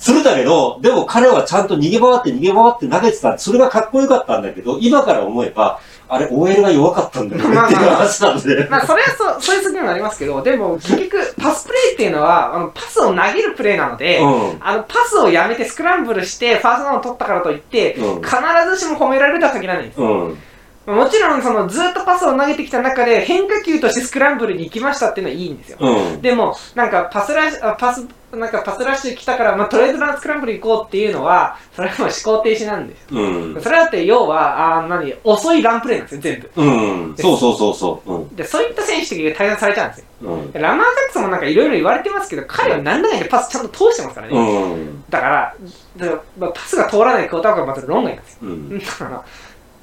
するんだけど、でも彼はちゃんと逃げ回って逃げ回って投げてた。それがかっこよかったんだけど、今から思えば、あれ、OL が弱かったんだよねっていう話なんで。まあ、それはそう、そういう責任もありますけど、でも、結局、パスプレーっていうのは、あの、パスを投げるプレーなので、うん。あの、パスをやめてスクランブルして、ファーストダウンを取ったからといって、うん必ずしも褒められるとは限らないんです。うん。もちろんそのずっとパスを投げてきた中で変化球としてスクランブルに行きましたっていうのはいいんですよ。うん。でも、なんかパスラッシュ、あパス、なんかパスラッシュ来たから、まあ、トレードランスクランブル行こうっていうのは、それはもう思考停止なんですよ。うん。それだって要は、あー何、遅いランプレーなんですよ、全部。うん。そうそうそうそう。うん。で、そういった選手的に対応されちゃうんですよ。うん。でラマー・ジャクソンもなんかいろいろ言われてますけど、彼は何だかんだパスちゃんと通してますからね。うん。だから、だからまあ、パスが通らないクォーターはまず論外なんですよ。うん。だから、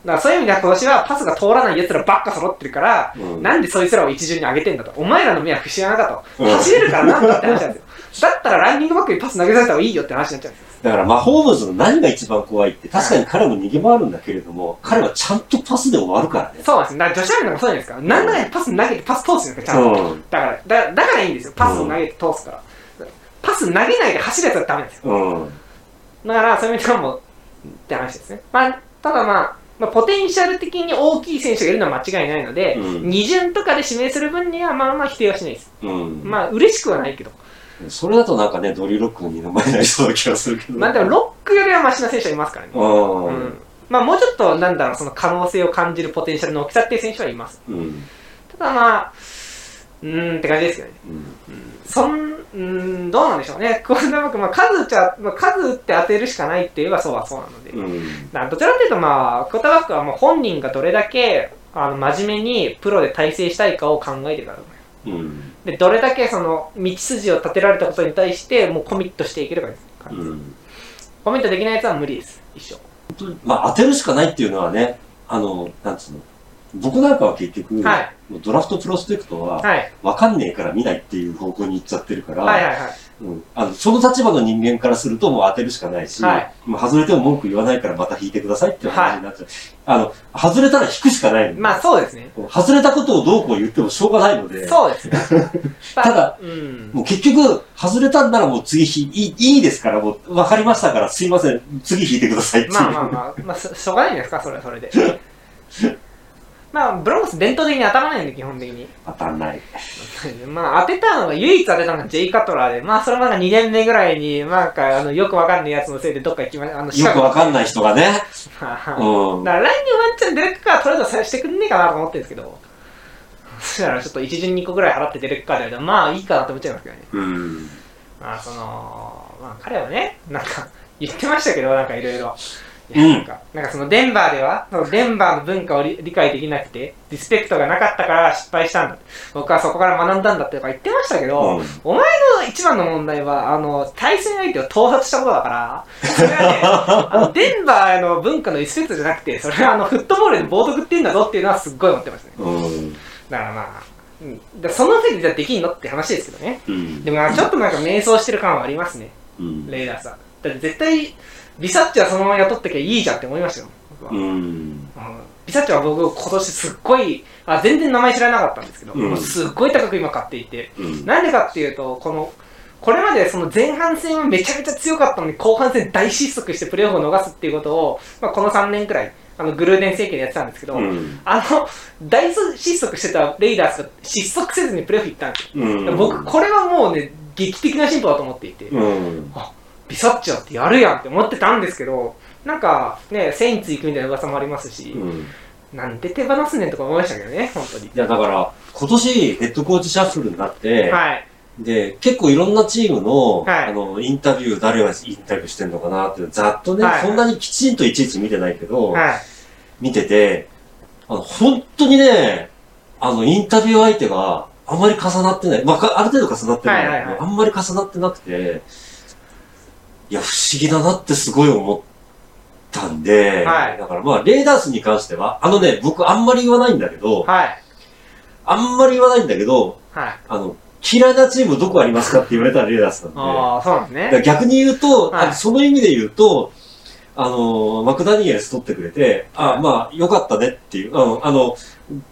だからそういう意味では今年はパスが通らない奴らばっか揃ってるから、うんなんでそいつらを一巡に上げてんだと。お前らの目は節穴かと。うん走れるからなんだって話なんですよ。だったらランニングバックにパス投げさせた方がいいよって話になっちゃうんですよ。だから、マホームズの何が一番怖いって、確かに彼も逃げ回るんだけれども、彼はちゃんとパスで終わるからね。そうなんですよ。だから女子アレンもそうじゃないですか。なんだかんだパス投げてパス通すんですよ、ちゃんと。うん。だから、だだからいいんですよ。パスを投げて通すから。パス投げないで走るやつはダメですよ。うん。だから、そういう意味ではもう、って話ですね。まあ、ただまあ、まあ、ポテンシャル的に大きい選手がいるのは間違いないので、うん二巡とかで指名する分には、まあまあ否定はしないです。うん。まあ、嬉しくはないけど。それだとなんかね、ドリーロックの二の前になりそうな気がするけど。まあ、でもロックよりはマシな選手はいますからね。う。うんん。まあ、もうちょっと、なんだろう、その可能性を感じるポテンシャルの大きさっていう選手はいます。うん。ただまあ、うーんって感じですよね。うん。そん、うーん、どうなんでしょうね。クォーターバック、まあ、数打ちゃ、まあ、数打って当てるしかないって言えばそうはそうなので。うん。どちらかというと、まあ、クォーターバックはもう本人がどれだけ、あの、真面目にプロで体制したいかを考えてるから。うん。で、どれだけその、道筋を立てられたことに対して、もうコミットしていけるかです。うん。コミットできないやつは無理です。一生。まあ当てるしかないっていうのはね、あの、なんつうの。僕なんかは結局、はいもうドラフトプロスペクトは、はい。わかんねえから見ないっていう方向に行っちゃってるから、はいはいはい。うん、あのその立場の人間からするともう当てるしかないし、はいもう外れても文句言わないからまた引いてくださいっていう話になっちゃう。あの、外れたら引くしかないの。まあ、そうですね。外れたことをどうこう言ってもしょうがないので、そうですね。ただ、うん。もう結局、外れたんならもう次ひいいいいですから、もう分かりましたからすいません、次引いてくださいっていう。まあまあまあ、まあ、し しょうがないんですか、それはそれで。まあ、ブロンコス伝統的に当たらないんで、基本的に。当たんない。まあ、当てたのが、唯一当てたのがジェイ・カトラーで、まあ、それもなんか2年目ぐらいに、なんか、あの、よくわかんないやつのせいでどっか行きま、あの、よくわかんない人がね。は うん。だから来年ワンチャンデレックカートレードしてくんねえかなと思ってるんですけど、そしたらちょっと一巡2個ぐらい払ってデレックカーでやると、まあいいかなと思っちゃいますけどね。うん。まあその、まあ彼はね、なんか言ってましたけど、なんかいろいろ。いうんやなんか、なんかそのデンバーでは、そのデンバーの文化を理理解できなくて、リスペクトがなかったから失敗したんだ。僕はそこから学んだんだってとか言ってましたけど、うんお前の一番の問題は、あの、対戦相手を盗撮したことだから、それはね、あの デンバーの文化のリスペクトじゃなくて、それはあの、フットボールで冒涜ってんだぞっていうのはすっごい思ってますね。うん。だからまあ、うん、だそのせいでじゃあできんのって話ですけどね。うん。でもまあちょっとなんか迷走してる感はありますね、うん。レイダースは。だって絶対、ビサッチはそのまま雇ってきゃいいじゃんって思いましたよ、僕は。うん。うんビサッチは僕今年すっごい、あ、全然名前知らなかったんですけど、うんもうすっごい高く今買っていて、うん。なんでかっていうと、この、これまでその前半戦はめちゃめちゃ強かったのに後半戦大失速してプレーオフを逃すっていうことを、まあ、この3年くらい、あのグルーデン政権でやってたんですけど、うん。あの、大失速してたレイダースが失速せずにプレーオフ行ったんですよ。うん。僕、これはもうね、劇的な進歩だと思っていて、うん。ビサッチャってやるやんって思ってたんですけど、なんかね、セインツ行くみたいな噂もありますし、うん。なんで手放すねんとか思いましたけどね、本当に。いや、だから、今年、ヘッドコーチシャッフルになって、はい。で、結構いろんなチームの、はいあの、インタビュー、誰がインタビューしてんのかなってざっとね、はいそんなにきちんといちいち見てないけど、はい。見てて、あの、本当にね、あの、インタビュー相手があまり重なってない。まあか、ある程度重なってるんだけど、あんまり重なってなくて、いや、不思議だなってすごい思ったんで、はいだからまあ、レーダースに関しては、あのね、僕あんまり言わないんだけど、はい。あんまり言わないんだけど、はい。あの、嫌いなチームどこありますかって言われたらレーダースなんで、ああ、そうなんですね。だから逆に言うと、はいあその意味で言うと、あの、マクダニエルス取ってくれて、あ、まあ、よかったねっていう、あの、あの、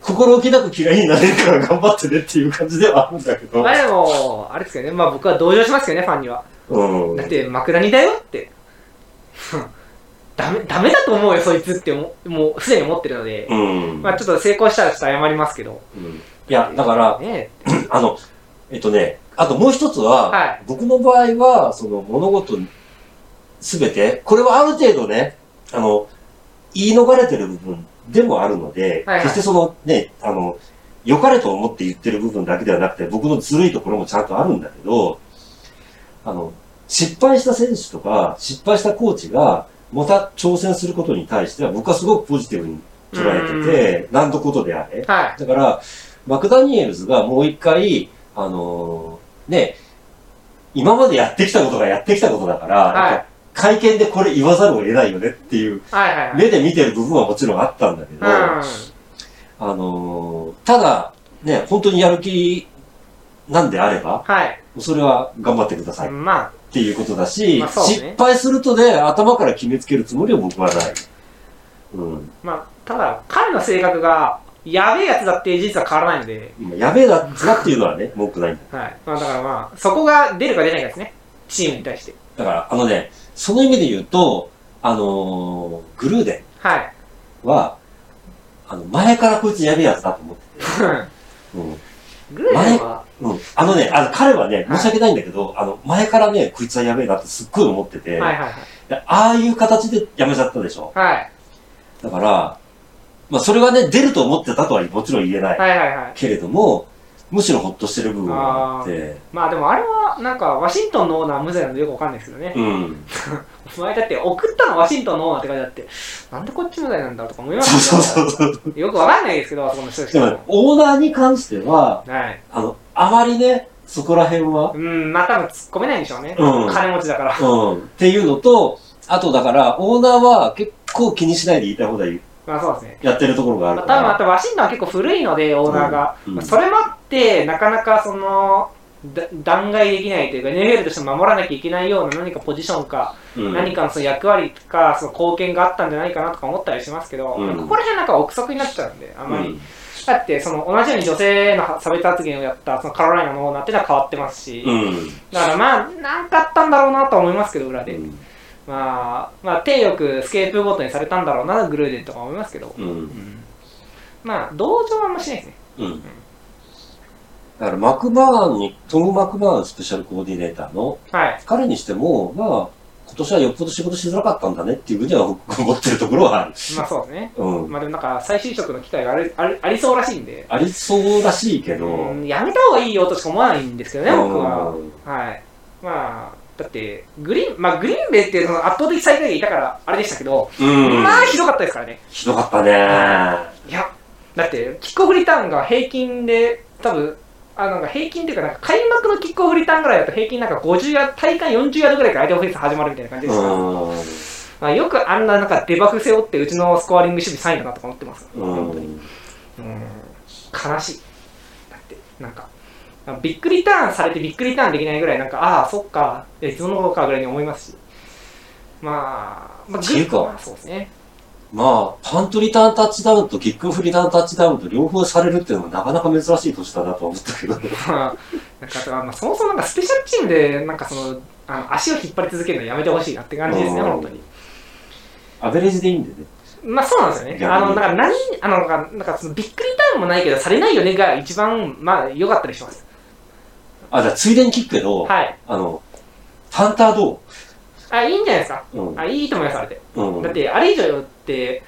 心置きなく嫌いになれるから頑張ってねっていう感じではあるんだけどま、あでも、あれですけどね、まあ僕は同情しますけどね、ファンには。うん。だって、マクダニだよって。ダメ、ダメだと思うよ、そいつってもう、もうすでに思ってるので。うん。まあちょっと成功したらちょっと謝りますけど。うんいや、だから、ねあの、えっとね、あともう一つは、はい僕の場合は、その物事すべて、これはある程度ね、あの、言い逃れてる部分でもあるので、はいはい決してそのね、あの、良かれと思って言ってる部分だけではなくて、僕のずるいところもちゃんとあるんだけど、あの、失敗した選手とか、失敗したコーチが、また挑戦することに対しては、僕はすごくポジティブに捉えてて、何のことであれ。はい。だから、マクダニエルズがもう一回、あのーね、今までやってきたことがやってきたことだから、はい会見でこれ言わざるを得ないよねっていう、はいはいはい。目で見てる部分はもちろんあったんだけど、うあのーただ、ね、本当にやる気なんであれば、ん。はい。それは頑張ってくださいっまていうことだし、まあね失敗するとね、頭から決めつけるつもりは僕はない。うん。あ、まあ、ただ、彼の性格が、やべえやつだって事実は変わらないので、今やべえなっていうのはね、文句ないんだ。はい。まあ、だからまあ、そこが出るか出ないかですね。チームに対して。だから、あのね、その意味で言うと、あのーグルーデはい。ンは、あの、前からこいつやべえやつだと思ってて。うん。グレーは、うん。あのね、あの、彼はね、申し訳ないんだけど、あの、前からね、こいつはやべえなってすっごい思ってて、はいはいはい。でああいう形でやめちゃったでしょ。はい。だから、まあ、それはね、出ると思ってたとはもちろん言えない。はいはいはい。けれども、むしろほっとしてる部分があって、まあでもあれは、なんか、ワシントンのオーナー無罪なんでよくわかんないですけどね。うん。お前だって、送ったのワシントンのオーナーって書いてあって、なんでこっち無罪なんだとか思いますそうそうそう。よくわかんないですけど、そこの人たちもでも、オーナーに関しては、はい。あの、あまりね、そこら辺は、うん、まあ多分突っ込めないんでしょうね。うん金持ちだから。うん。っていうのと、あとだから、オーナーは結構気にしないで言いたい放題まあそうですね。やってるところがあるまあ、から。多分あとワシントンは結構古いので、オーナーが。うんうんまあそれもあって、なかなかその、だ弾劾できないというか、NFL として守らなきゃいけないような何かポジションか、うん何かのその役割か、その貢献があったんじゃないかなとか思ったりしますけど、うんここら辺なんか憶測になっちゃうんで、あんまり。うんだって、その同じように女性の差別発言をやったそのカロライナのオーナーっていうのは変わってますし、うん。だからまあ、なんかあったんだろうなとは思いますけど、裏で。うんまあ、まあ、手よくスケープゴートにされたんだろうな、グルーデンとか思いますけど、うん。まあ、同情はあんましないですね。うん。だから、マクバーンに、トム・マクバーンスペシャルコーディネーターの、はい。彼にしても、まあ、今年はよっぽど仕事しづらかったんだねっていうふうには僕思ってるところはある。まあそうね。うん。まあでもなんか再就職の機会があるあるありそうらしいんで、ありそうらしいけど、うん、やめた方がいいよとしか思わないんですけどね、僕は。うんはい。まあ、だって、グリーン、まあグリーンベイっていうその圧倒的最下位がいたから、あれでしたけど、うん。まあひどかったですからね。ひどかったね。いや、だって、キックオフリターンが平均で、多分、あなんか平均っていうか、なんか開幕のキックオフリターンぐらいだと平均なんか50ヤード、体感40ヤードぐらいから相手オフェンス始まるみたいな感じですから、うん。まあ、よくあんななんかデバフ背負ってうちのスコアリング守備3位だなとか思ってます。うん本当に。うん悲しい。だって、なんか、ビッグリターンされてビッグリターンできないぐらい、なんか、ああ、そっか、いつの頃かぐらいに思いますし。まあ、まあ、っていうかまあそうですね。まあ、パントリターンタッチダウンとキックオフリターンタッチダウンと両方されるっていうのはなかなか珍しい年だなとは思ったけど。まあ、なんか、まあ、そもそもなんかスペシャルチームで、なんかその、あの足を引っ張り続けるのやめてほしいなって感じですね、うん本当に。アベレージでいいんでね。まあそうなんですよね。あの、なんか何、あの、なんか、なんかそのビッグリターンもないけど、されないよねが一番、まあ、良かったりします。あ、じゃあついでに聞くけど、はい。あの、ファンターどあ、いいんじゃないですか。ううん。あ、いいと思います、あれで。うん。だって、あれ以上って、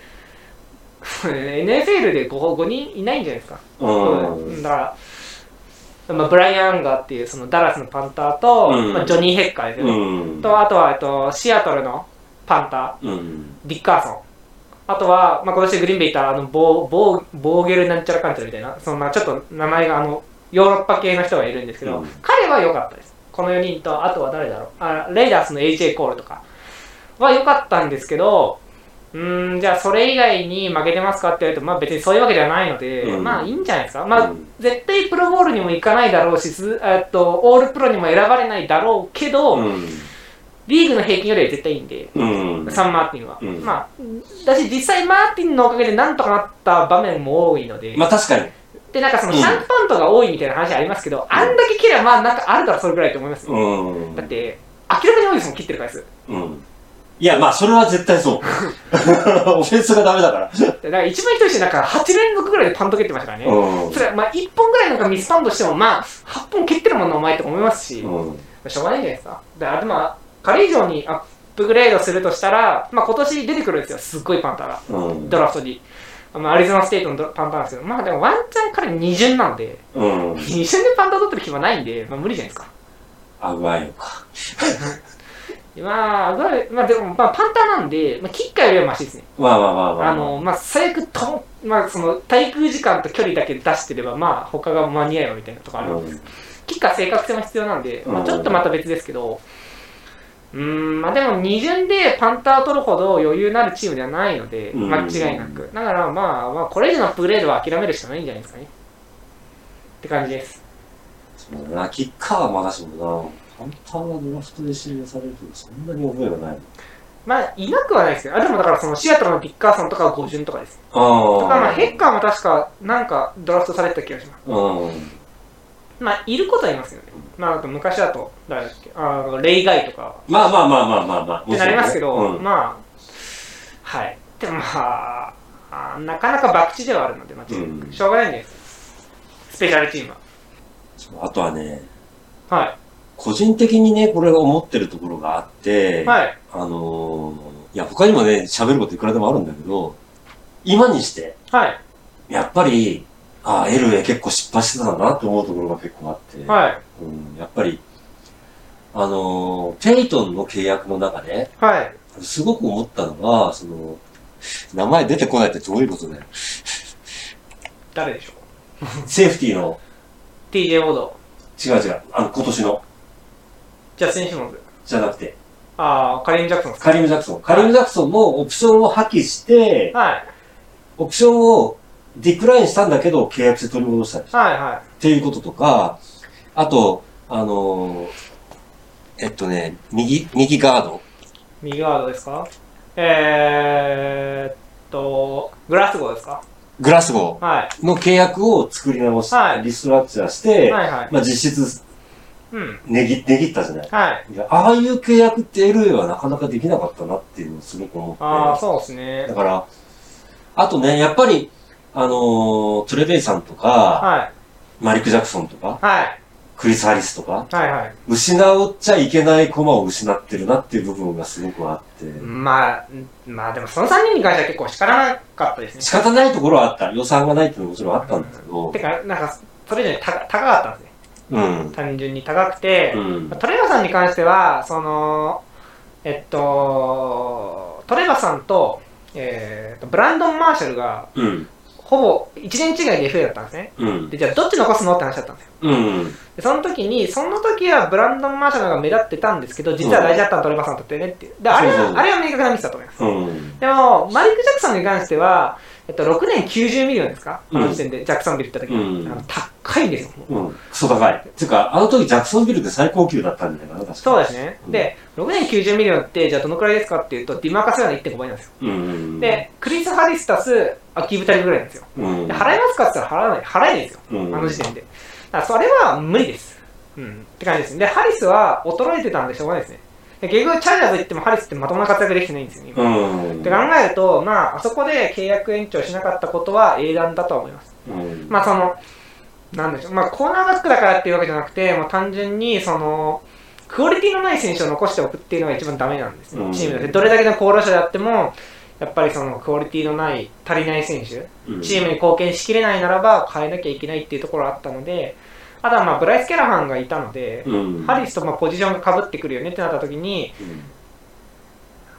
NFL で 5, 5人いないんじゃないですか。うん。だから、まあ、ブライアン・アンガーっていうそのダラスのパンターと、うんまあ、ジョニー・ヘッカーですよね。うん。と、あとは、えっと、シアトルのパンタうん。ー、ディッカーソン。あとは、まあ、今年グリーンベイ行ったあのボーボーボーゲルなんちゃらかんちゃらみたいな、そんなちょっと名前があのヨーロッパ系の人がいるんですけど、うん彼は良かったです。この4人と、あとは誰だろう。あレイダースの AJ コールとかは良かったんですけど、うーん、じゃあそれ以外に負けてますかって言われると、まあ別にそういうわけではないので、うんまあいいんじゃないですか。まあ、うん絶対プロボールにも行かないだろうし、っと、オールプロにも選ばれないだろうけど、うん。リーグの平均よりは絶対いいんで、うん。サンマーティンは。うんまあ、だし実際マーティンのおかげでなんとかなった場面も多いので、まあ確かに。で、なんかそのうんシャンパンとが多いみたいな話ありますけど、あんだけ切ればまあなんかあるからそれぐらいと思いますよ。うん。だって、明らかに多いですもん、切ってる回数。うん。いや、まあそれは絶対そう。オフェンスがダメだから。だから一番ひどいし、なんか8連続ぐらいでパント蹴ってましたからね。うん。それはまあ1本ぐらいなんかミスパントしても、まあ8本蹴ってるもんな、お前とか思いますし、うん。しょうがないんじゃないですか。だから、でも、彼以上に、あ、プグレードするとしたら、まあ、今年出てくるんですよ、すっごいパンターが、うん。ドラフトに。まあ、アリゾナステートのドパンターなんですけど、まあでもワンチャン彼二巡なんで、うん。二巡でパンター取ってる暇ないんで、まあ無理じゃないですか。アグアイオか。まあ、ぐらいまあでも、まあパンターなんで、まあ、キッカーよりはマシですね。まあまあまあまあ。あの、まあ最悪と、まあその、滞空時間と距離だけ出してれば、まあ他が間に合えばみたいなとこあるんですうん。キッカー正確性も必要なんで、まあ、うんちょっとまた別ですけど、うーん、まあでも二巡でパンター取るほど余裕のあるチームではないので、うん間違いなく。だからまあ、まあ、これ以上のプレーでは諦めるしかないんじゃないですかね。って感じです。そうだな、キッカーはまだしもな、パンターがドラフトで指名されるとそんなに覚えがない。まあ、いなくはないですけど、あ、でもだからそのシアトルのディッカーソンとかは5巡とかです。あとか、まあ、あ。ヘッカーも確か、なんかドラフトされてた気がします。うん。まあ、いることはいますよね。まあ、あと昔だと、誰だっけ、あーレイガイとか、まあまあまあまあまあまあ。ってなりますけど、うんまあ、はい。でもまあ、あなかなか博打ではあるので、まあ、うんしょうがないんです。スペシャルチームあとはね、は。はい。個人的にね、これが思ってるところがあって、はい。あのー、いや、他にもね、喋ることいくらでもあるんだけど、今にして、はい。やっぱり、ああ、エルウェイ結構失敗してたんだなって思うところが結構あって、はい。うん、やっぱり、あのー、ペイトンの契約の中で、はい。すごく思ったのが、その、名前出てこないってどういうことだよ。誰でしょう？セーフティーの、?TJ ウォード。違う違う、あの、今年の、ジャスティン・シモンズ。じゃなくて、ああ、カリン・ジャクソンカリム・ジャクソン。カリム・ジャクソンもオプションを破棄して、はい。オプションをディクラインしたんだけど、契約して取り戻したりはい。はっていうこととか、あと、あのーえっとね、右、右ガード。い。右ガードですか？えーっと、グラスゴーですか？グラスゴはい。ーの契約を作り直して、はいリストラクチャーして、はいはい。まあ実質うん。値切値切ったじゃない。はい。いやああいう契約って LA はなかなかできなかったなっていうのをすごく思って。ああ、そうですねだ。から、あとね、やっぱり、あのートレベイさんとか、はい。マリック・ジャクソンとか、はい。クリス・ハリスとか、はいはい。失っちゃいけない駒を失ってるなっていう部分がすごくあって、まあ、まあでもその3人に関しては結構叱らなかったですね。仕方ないところはあった。予算がないっていうのはもちろんあったんだけどて、か、なんか、それ以上に高高かったんですね。うん。単純に高くて、うん。トレバさんに関しては、その、えっと、トレバサンと、えーっと、ブランドン・マーシャルが、うん。ほぼ1年違いで FA だったんですね。うん。で、じゃあどっち残すの？って話だったんですよ。うん。で、その時に、その時はブランドン・マーシャルが目立ってたんですけど、実は大事だったのはトレバサンだったよねっていう。で、あれは、あれは明確なミスだと思います。うん。でも、マリック・ジャクソンに関しては、えっと、6年90ミリオンですか？うんこの時点で、ジャクソンビル行った時に。うんあの高いんですよ。うん。クソ高い。ていうか、あの時ジャクソンビルで最高級だったんだよな、確かそうですね。うんで、6年90ミリオンって、じゃあどのくらいですかっていうと、ディマーカスが1.5倍なんですよ。うん。で、クリス・ハリス足す、アキブ・タリブぐらいなんですよ。うん。で払いますかって言ったら払わない。払えないんですよ。うんあの時点で。だからそれは無理です。うん。って感じです。で、ハリスは衰えてたんでしょうがないですね。で結局、チャージャーズ行ってもハリスってまともな活躍できてないんですよね、今。うん。って考えると、まあ、あそこで契約延長しなかったことは英断だとは思います。うん。まあ、その、なんでしょう、まあ、コーナーバックだからっていうわけじゃなくて、もう単純に、その、クオリティのない選手を残しておくっていうのが一番ダメなんですね、うんチームで。どれだけの功労者であっても、やっぱりそのクオリティのない、足りない選手、うんチームに貢献しきれないならば変えなきゃいけないっていうところがあったので、あとはまあブライス・キャラハンがいたので、うん。ハリスとまあポジションが被ってくるよねってなった時に、うん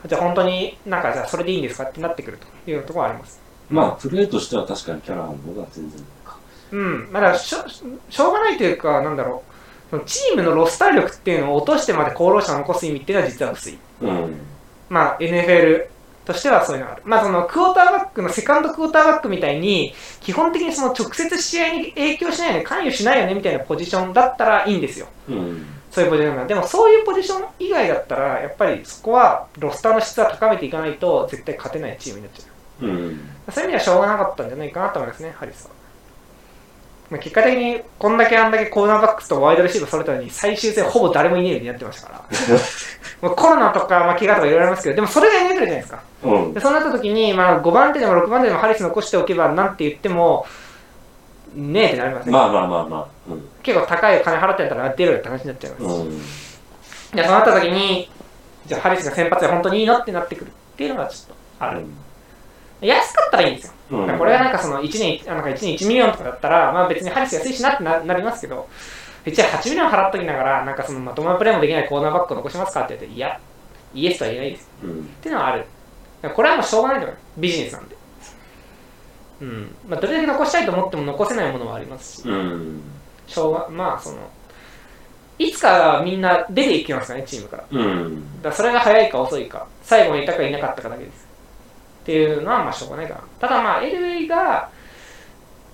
じゃあ本当になんかじゃあそれでいいんですかってなってくるというところはあります。まあ、プレーとしては確かにキャラハンの方が全然いいか。うん、まあだしょしょうがないというか、なんだろう、そのチームのロスター力っていうのを落としてまで功労者を残す意味っていうのは実は薄い。うん。まあ NFL としてはそういうのがある。まあそのクォーターバックのセカンドクォーターバックみたいに、基本的にその直接試合に影響しないよね、関与しないよねみたいなポジションだったらいいんですよ。うん。そういうポジションが。でもそういうポジション以外だったら、やっぱりそこはロスターの質は高めていかないと絶対勝てないチームになっちゃう。うん。そういう意味ではしょうがなかったんじゃないかなと思いますね、ハリスは。まあ、結果的に、こんだけあんだけコーナーバックスとワイドレシーブそれたのに、最終戦ほぼ誰もいねえようになってましたから。もうコロナとか、まあ、怪我とかいろいろありますけど、でもそれが NFL じゃないですか。うん。でそうなった時に、まあ、5番手でも6番手でもハリス残しておけば、なんて言っても、ねえってなりますね。まあまあまあまあ。うん。結構高い金払ってたら出るよって話になっちゃいます。うん。で、そうなった時に、じゃあハリスが先発で本当にいいのってなってくるっていうのがちょっとある。安かったらいいんですよ。うんこれがなんかその1年、なんか1年1ミリオンとかだったら、まあ別にハリス安いしなってななりますけど、一応8ミリオン払っときながら、なんかそのまともなプレーもできないコーナーバックを残しますかって言って、いや、イエスとは言えないです。うんっていうのはある。これはもうしょうがないと思う。ビジネスなんで。うん。まあどれだけ残したいと思っても残せないものはありますし、うんしょうが、まあその、いつかみんな出ていきますからね、チームから。うんだからそれが早いか遅いか、最後にいたかいなかったかだけです。っていうのはまあしょうがないかな。ただまあ、LA が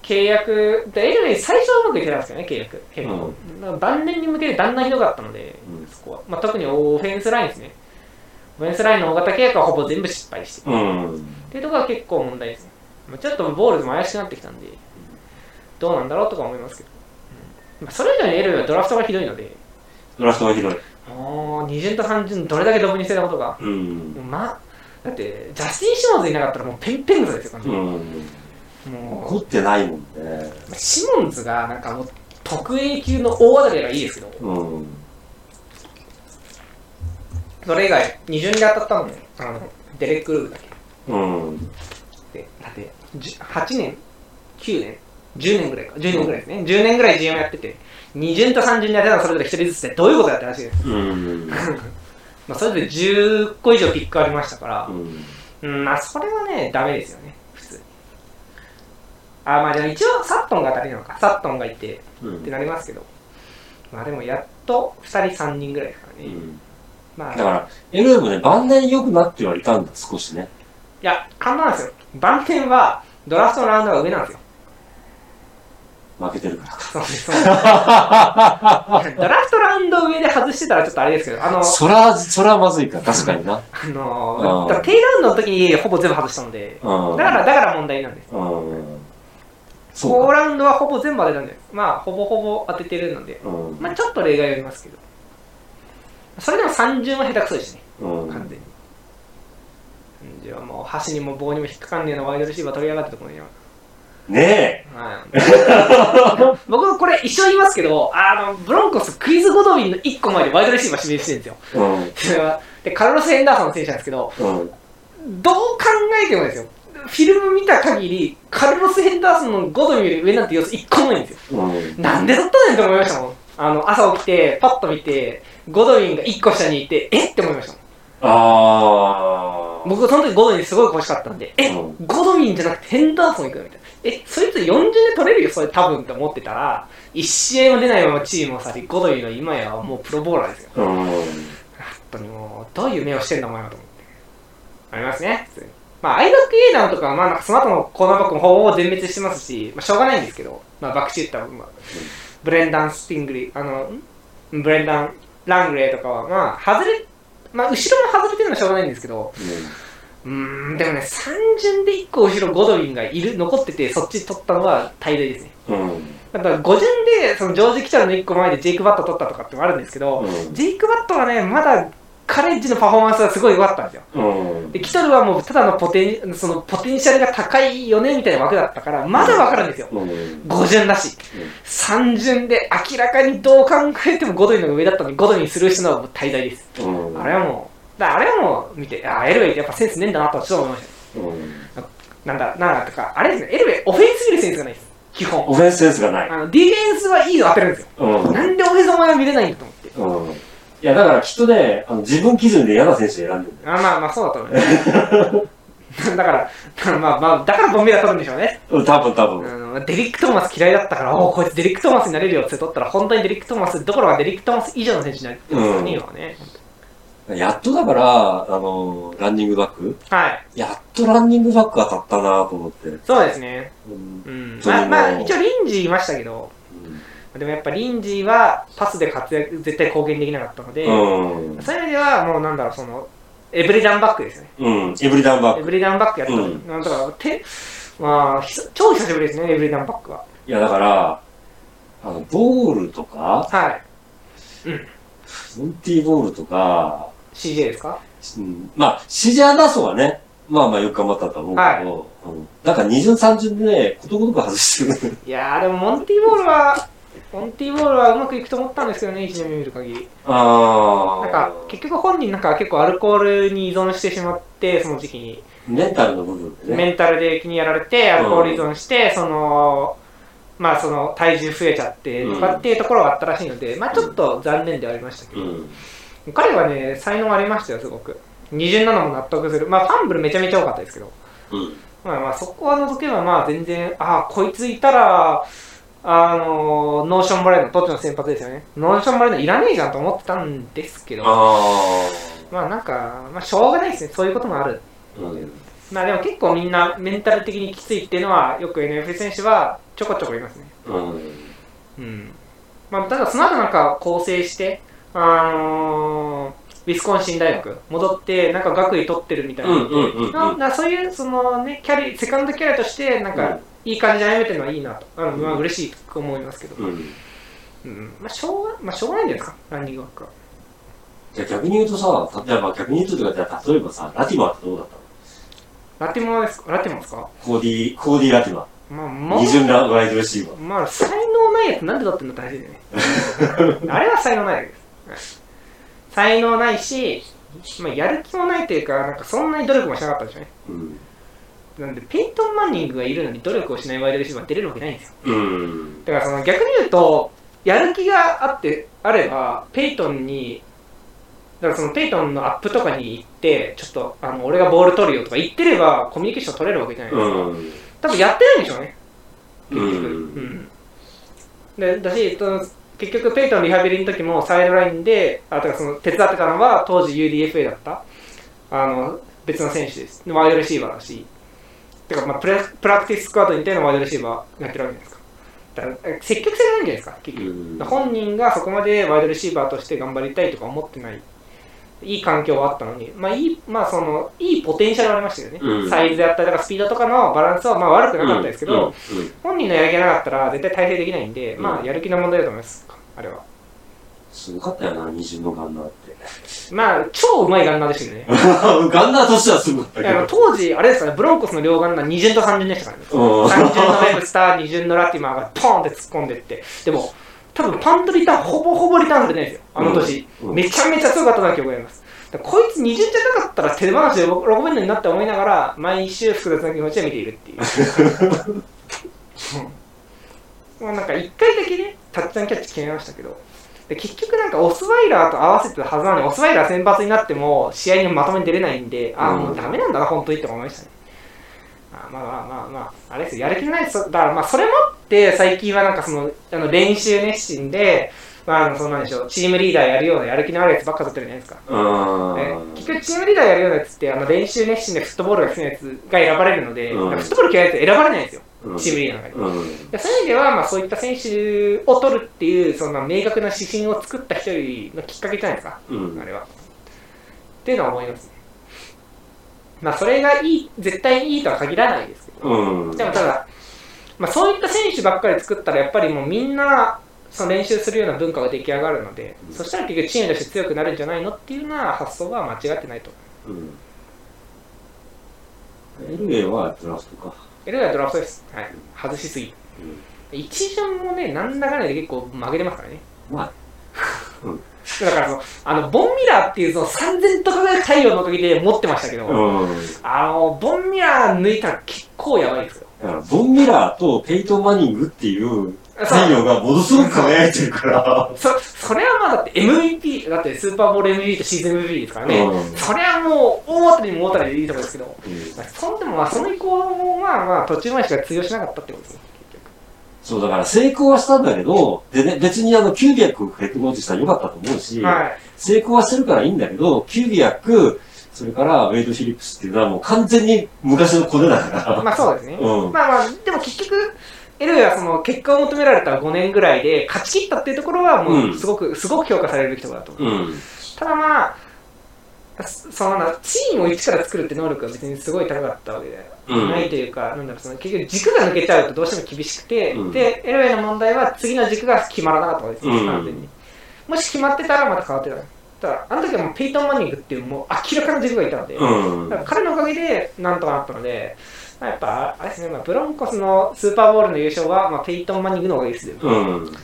契約、で LA 最初はうまくいってたんですよね、契約。結構。だから晩年に向けてだんだんひどかったので、うんそこは。まあ、特にオフェンスラインですね。オフェンスラインの大型契約はほぼ全部失敗してる。うんっていうところが結構問題ですね。まあちょっとボールズも怪しくなってきたんで、どうなんだろうとか思いますけど。うんまあ、それ以上に LA はドラフトがひどいので、ドラフトがひどいもう二巡と三巡どれだけドブに捨てたことが。うんまあ、だって、ジャスティン・シモンズいなかったらもうペンペングスですよ、完全にうん。も怒ってないもんね。う、シモンズがなんかもう特 A 級の大当たりがいいですけど、うん。それ以外、二巡で当たったのも、あの、デレック・ルーだけ。うん。で、だって、じゅ8年、9年、10年ぐらいか、10年ぐらいですね。10年ぐらい GM やってて、二巡と三巡でやってたのそれぞれ1人ずつでどういうことやったらしいです。うん まあ、それぞれ10個以上ピックありましたから、うんうん、まあ、それはね、ダメですよね、普通に。あ、まあ、でも一応、サットンが当たりなのか。サットンがいて、ってなりますけど。まあ、でも、やっと2人、3人ぐらいですからね。うんまあ、だから、LA もね、晩年良くなってはいたんだ、少しね。いや、簡単なんですよ。晩年は、ドラフトのラウンドが上なんですよ。負けてるから。ドラフトラウンド上で外してたらちょっとあれですけど、あの、そら、そらまずいか、確かにな。あのうんだからテイラウンドの時にほぼ全部外したので、うん。だから、だから問題なんです。うん。4そうか。ラウンドはほぼ全部当てたんで、まあ、ほぼほぼ当ててるので、うん。まあ、ちょっと例外ありますけど。それでも30は下手くそですね、うん完全に。うんじゃあもう、箸にも棒にも引っかかんねえのワイドレシーバー取り上がったところには。ねはい、僕これ一緒言いますけど、あの、ブロンコスクイズ・ゴドウィンの1個前でワイドレシーバー指名してるんですよ。え。うん。で、カルロス・ヘンダーソンの選手なんですけど、うん。どう考えてもですよ、フィルム見た限り、カルロス・ヘンダーソンのゴドウィンより上なんて要素1個もないんですよ。うん。なんで取ったねんって思いましたもん。あの、朝起きて、パッと見て、ゴドウィンが1個下にいて、えって思いましたもん。あー。僕、その時ゴドウィンすごい欲しかったんで、え、うんゴドウィンじゃなくてヘンダーソン行くのみたいな。え、そいつ40で取れるよ、それ多分って思ってたら、1試合も出ないままチームを去り、ゴドウィンは今やもうプロボーラーですよ。うん。本当にもう、どういう目をしてんだお前はと思って。ありますね、普通に。まあ、アイドック・エイダーとかは、まあ、なんかその後のコーナーバックもほぼ全滅してますし、まあ、しょうがないんですけど、まあ、バックチューター、まあ、ブレンダン・スティングリー、あの、んブレンダン・ラングレーとかは、まあ、外れ、まあ、後ろも外れてるのはしょうがないんですけど、うーん、でもね、3巡で1個後ろゴドウィンがいる、残ってて、そっち取ったのは大大ですね。うん。だから5巡で、そのジョージ・キトルの1個前でジェイク・バット取ったとかってもあるんですけど、うんジェイク・バットはね、まだカレッジのパフォーマンスがすごい良かったんですよ。うん。で、キトルはもうただのポテン、そのポテンシャルが高いよねみたいな枠だったから、まだわかるんですよ。うん。5巡だし。3巡で明らかにどう考えてもゴドウィンの上だったのに、ゴドウィンスルーしたのはもう大大です。うん。あれはもう、だあれはもう見て、あ、エルウェイってやっぱセンスねえんだなとはちょっと思いました。うん。なんだ、なんだとか、あれですね、エルウェイオフェンス見るセンスがないです。基本。オフェンスセンスがない。あの、ディフェンスはいいの当てるんですよ。うん。なんでオフェンスお前は見れないんだと思って。うん。いや、だからきっとね、あの自分基準で嫌な選手選んでる。あまあまあそうだと思います。だから、まあまあ、だからボンベラ取るんでしょうね。うん、多分多あ分。のデリック・トーマス嫌いだったから、おお、こいつデリック・トーマスになれるよって取ったら、本当にデリック・トーマスどころかデリック・トーマス以上の選手になってますからね、うん今はね。やっとだから、あの、ランニングバックはい。やっとランニングバック当たったなと思って。そうですね。うんうん。まあ、まあ、一応リンジーいましたけど、でもやっぱリンジーはパスで活躍、絶対貢献できなかったので、うん。そういう意味では、もうなんだろう、その、エブリダンバックですよね。うん。エブリダンバック。エブリダンバックやったの、うんなんだから、て、まあ、超久しぶりですね、エブリダンバックは。いや、だから、あの、ボールとか、はい。モンティーボールとか、CJ ですか？うん、まあ、シジャーダソはね、まあまあよく頑張ったと思うけど、うんなんか二巡三巡でね、ことごとく外してる。いやー、でもモンティボールは、オンティーボールはうまくいくと思ったんですけどね、1年目見る限り。ああ。なんか、結局本人なんか結構アルコールに依存してしまって、その時期に。メンタルの部分でね。メンタルで気にやられて、アルコール依存して、その、まあその体重増えちゃってとかっていうところがあったらしいので、まあちょっと残念ではありましたけど、うん。彼はね、才能ありましたよ、すごく。二巡なのも納得する。まあファンブルめちゃめちゃ多かったですけど、うん。まあまあそこは除けばまあ全然、ああ、こいついたら、あのノーション・バレーの、どっちの先発ですよね。ノーション・バレーのいらねえじゃんと思ってたんですけど、あまあなんか、まあしょうがないですね、そういうこともある。あ。うん。まあでも結構みんなメンタル的にきついっていうのは、よく NFL 選手はちょこちょこいますね。うん。うん。まあただその後なんか更生して、あのーウィスコンシン大学戻って、なんか学位取ってるみたいなそういうそのね、キャリセカンドキャリアとして、なんかいい感じで歩めてるのはいいなと、あのまあ嬉しいと思いますけど、うん。うん。まあしょうが、まあしょうがないんじゃないですか、ランニングワークは。じゃあ逆に言うとさ、例えば逆に言うととか、じゃあ例えばさ、ラティマってどうだったの？ラティモですか？ラティモですか？コーディー、コーディーラティマ。まあ、もう二巡ラワイドレシーバー。まあ、才能ないやつなんで取ってんのって話だよね。あれは才能ないです。才能ないし、まあ、やる気もないというか、なんかそんなに努力もしなかったんでしょうね。うん。なんで、ペイトン・マンニングがいるのに努力をしないワイドレシーバー出れるわけないんですよ。うん。だからその逆に言うと、やる気があって、あれば、ペイトンに、だからそのペイトンのアップとかに行って、ちょっと、あの、俺がボール取るよとか言ってれば、コミュニケーション取れるわけじゃないですか。うん。多分やってないんでしょうね。結局。うんうんでだし、えっと結局、ペイトンのリハビリの時もサイドラインで、あとかその手伝ってたのは当時 UDFA だったあの別の選手です。ワイドレシーバーだし、てか、まあ、プラプラクティススクワットに似たようなワイドレシーバーやってるわけじゃないですか。だか積極性がないんじゃないですか、結局。うん本人がそこまでワイドレシーバーとして頑張りたいとか思ってない。いい環境はあったのに、まあいい、まあその、いいポテンシャルはありましたよね。うんサイズであったりとかスピードとかのバランスはまあ悪くなかったですけど、うん、本人のやる気がなかったら絶対体制できないんで、うんまあやる気の問題だと思います、あれは。すごかったよな、二巡のガンナーって。まあ、超うまいガンナーでしたけどね。ガンナーとしてはすごかったけど。当時、あれですかね、ブロンコスの両ガンナー2巡と3巡でしたからね。うん3巡のウェブスター、2巡のラティマーがポーンって突っ込んでって。でも、多分パントリターンほぼほぼリターンされてないんですよ、あの年。うんめちゃめちゃ強かったな記憶があります。こいつ2巡じゃなかったら手放しで喜べるのになって思いながら、毎週複雑な気持ちで見ているっていう。うん、まあなんか1回だけね、タッチダウンキャッチ決めましたけど、で結局なんかオスワイラーと合わせてたはずなのに、オスワイラー先発になっても試合にまともに出れないんで、ああ、もうダメなんだな、本当にって思いましたね。あまあまあまあまあ、あれですよ、やる気のないそだからまあそれもあって、最近はなんかその、あの練習熱心で、まあ、あのそうなんでしょう、チームリーダーやるようなやる気のあるやつばっか取ってるじゃないですか。結局チームリーダーやるようなやつってあの練習熱心でフットボールが好きなやつが選ばれるので、うん。フットボール嫌いなやつ選ばれないんですよ、うんチームリーダーの中に。うん。でそういう意味では、まあ、そういった選手を取るっていうその明確な指針を作った一人のきっかけじゃないですか、うんあれは。っていうのは思いますね。まあ、それがいい、絶対にいいとは限らないですけど、うん。でもただ、まあ、そういった選手ばっかり作ったら、やっぱりもうみんな、その練習するような文化が出来上がるので、そしたら結局チームとして強くなるんじゃないのっていうような発想は間違ってないと。うん。LA はドラフトか。LA はドラフトです。はい。外しすぎ。一巡もね、なんだかんだで結構曲げれますからね。まあ、だからその、あの、ボンミラーっていうその3000と輝く太陽のおかげで持ってましたけど、うん。あの、ボンミラー抜いたら結構やばいですよ。ボンミラーとペイトン・マニングっていう太陽がものすごく輝いてるから。そ、それはまあだって MVP、だってスーパーボール MVP とシーズン MVP ですからね。うんそれはもう大当たりも大当たりでいいところですけど、うんそんでもまあその以降もまあまあ途中までしか通用しなかったってことですね。そう、だから成功はしたんだけど、でね、別にあの、キュービアックをヘッドコーチしたらよかったと思うし、はい。成功はしてるからいいんだけど、キュービアック、それからウェイド・フィリップスっていうのはもう完全に昔のコネだから。まあそうですね。うんまあまあ、でも結局、エルウェイはその結果を求められた5年ぐらいで勝ち切ったっていうところはもうすごく、すごく評価されるべきところだと思う。うん。ただまあ、そそのなチームを一から作るって能力が別にすごい高かったわけでうんないというか、なんだろう、その結局軸が抜けちゃうとどうしても厳しくて、うんで、エルウェイの問題は次の軸が決まらなかったわけです完全に。もし決まってたらまた変わってた。ただ、あの時はもうペイトン・マニングっていうもう明らかな軸がいたので、うんだから彼のおかげでなんとかなったので、まあやっぱ、あれですね、まあ、ブロンコスのスーパーボールの優勝は、まあ、ペイトン・マニングのおかげですよ。うん。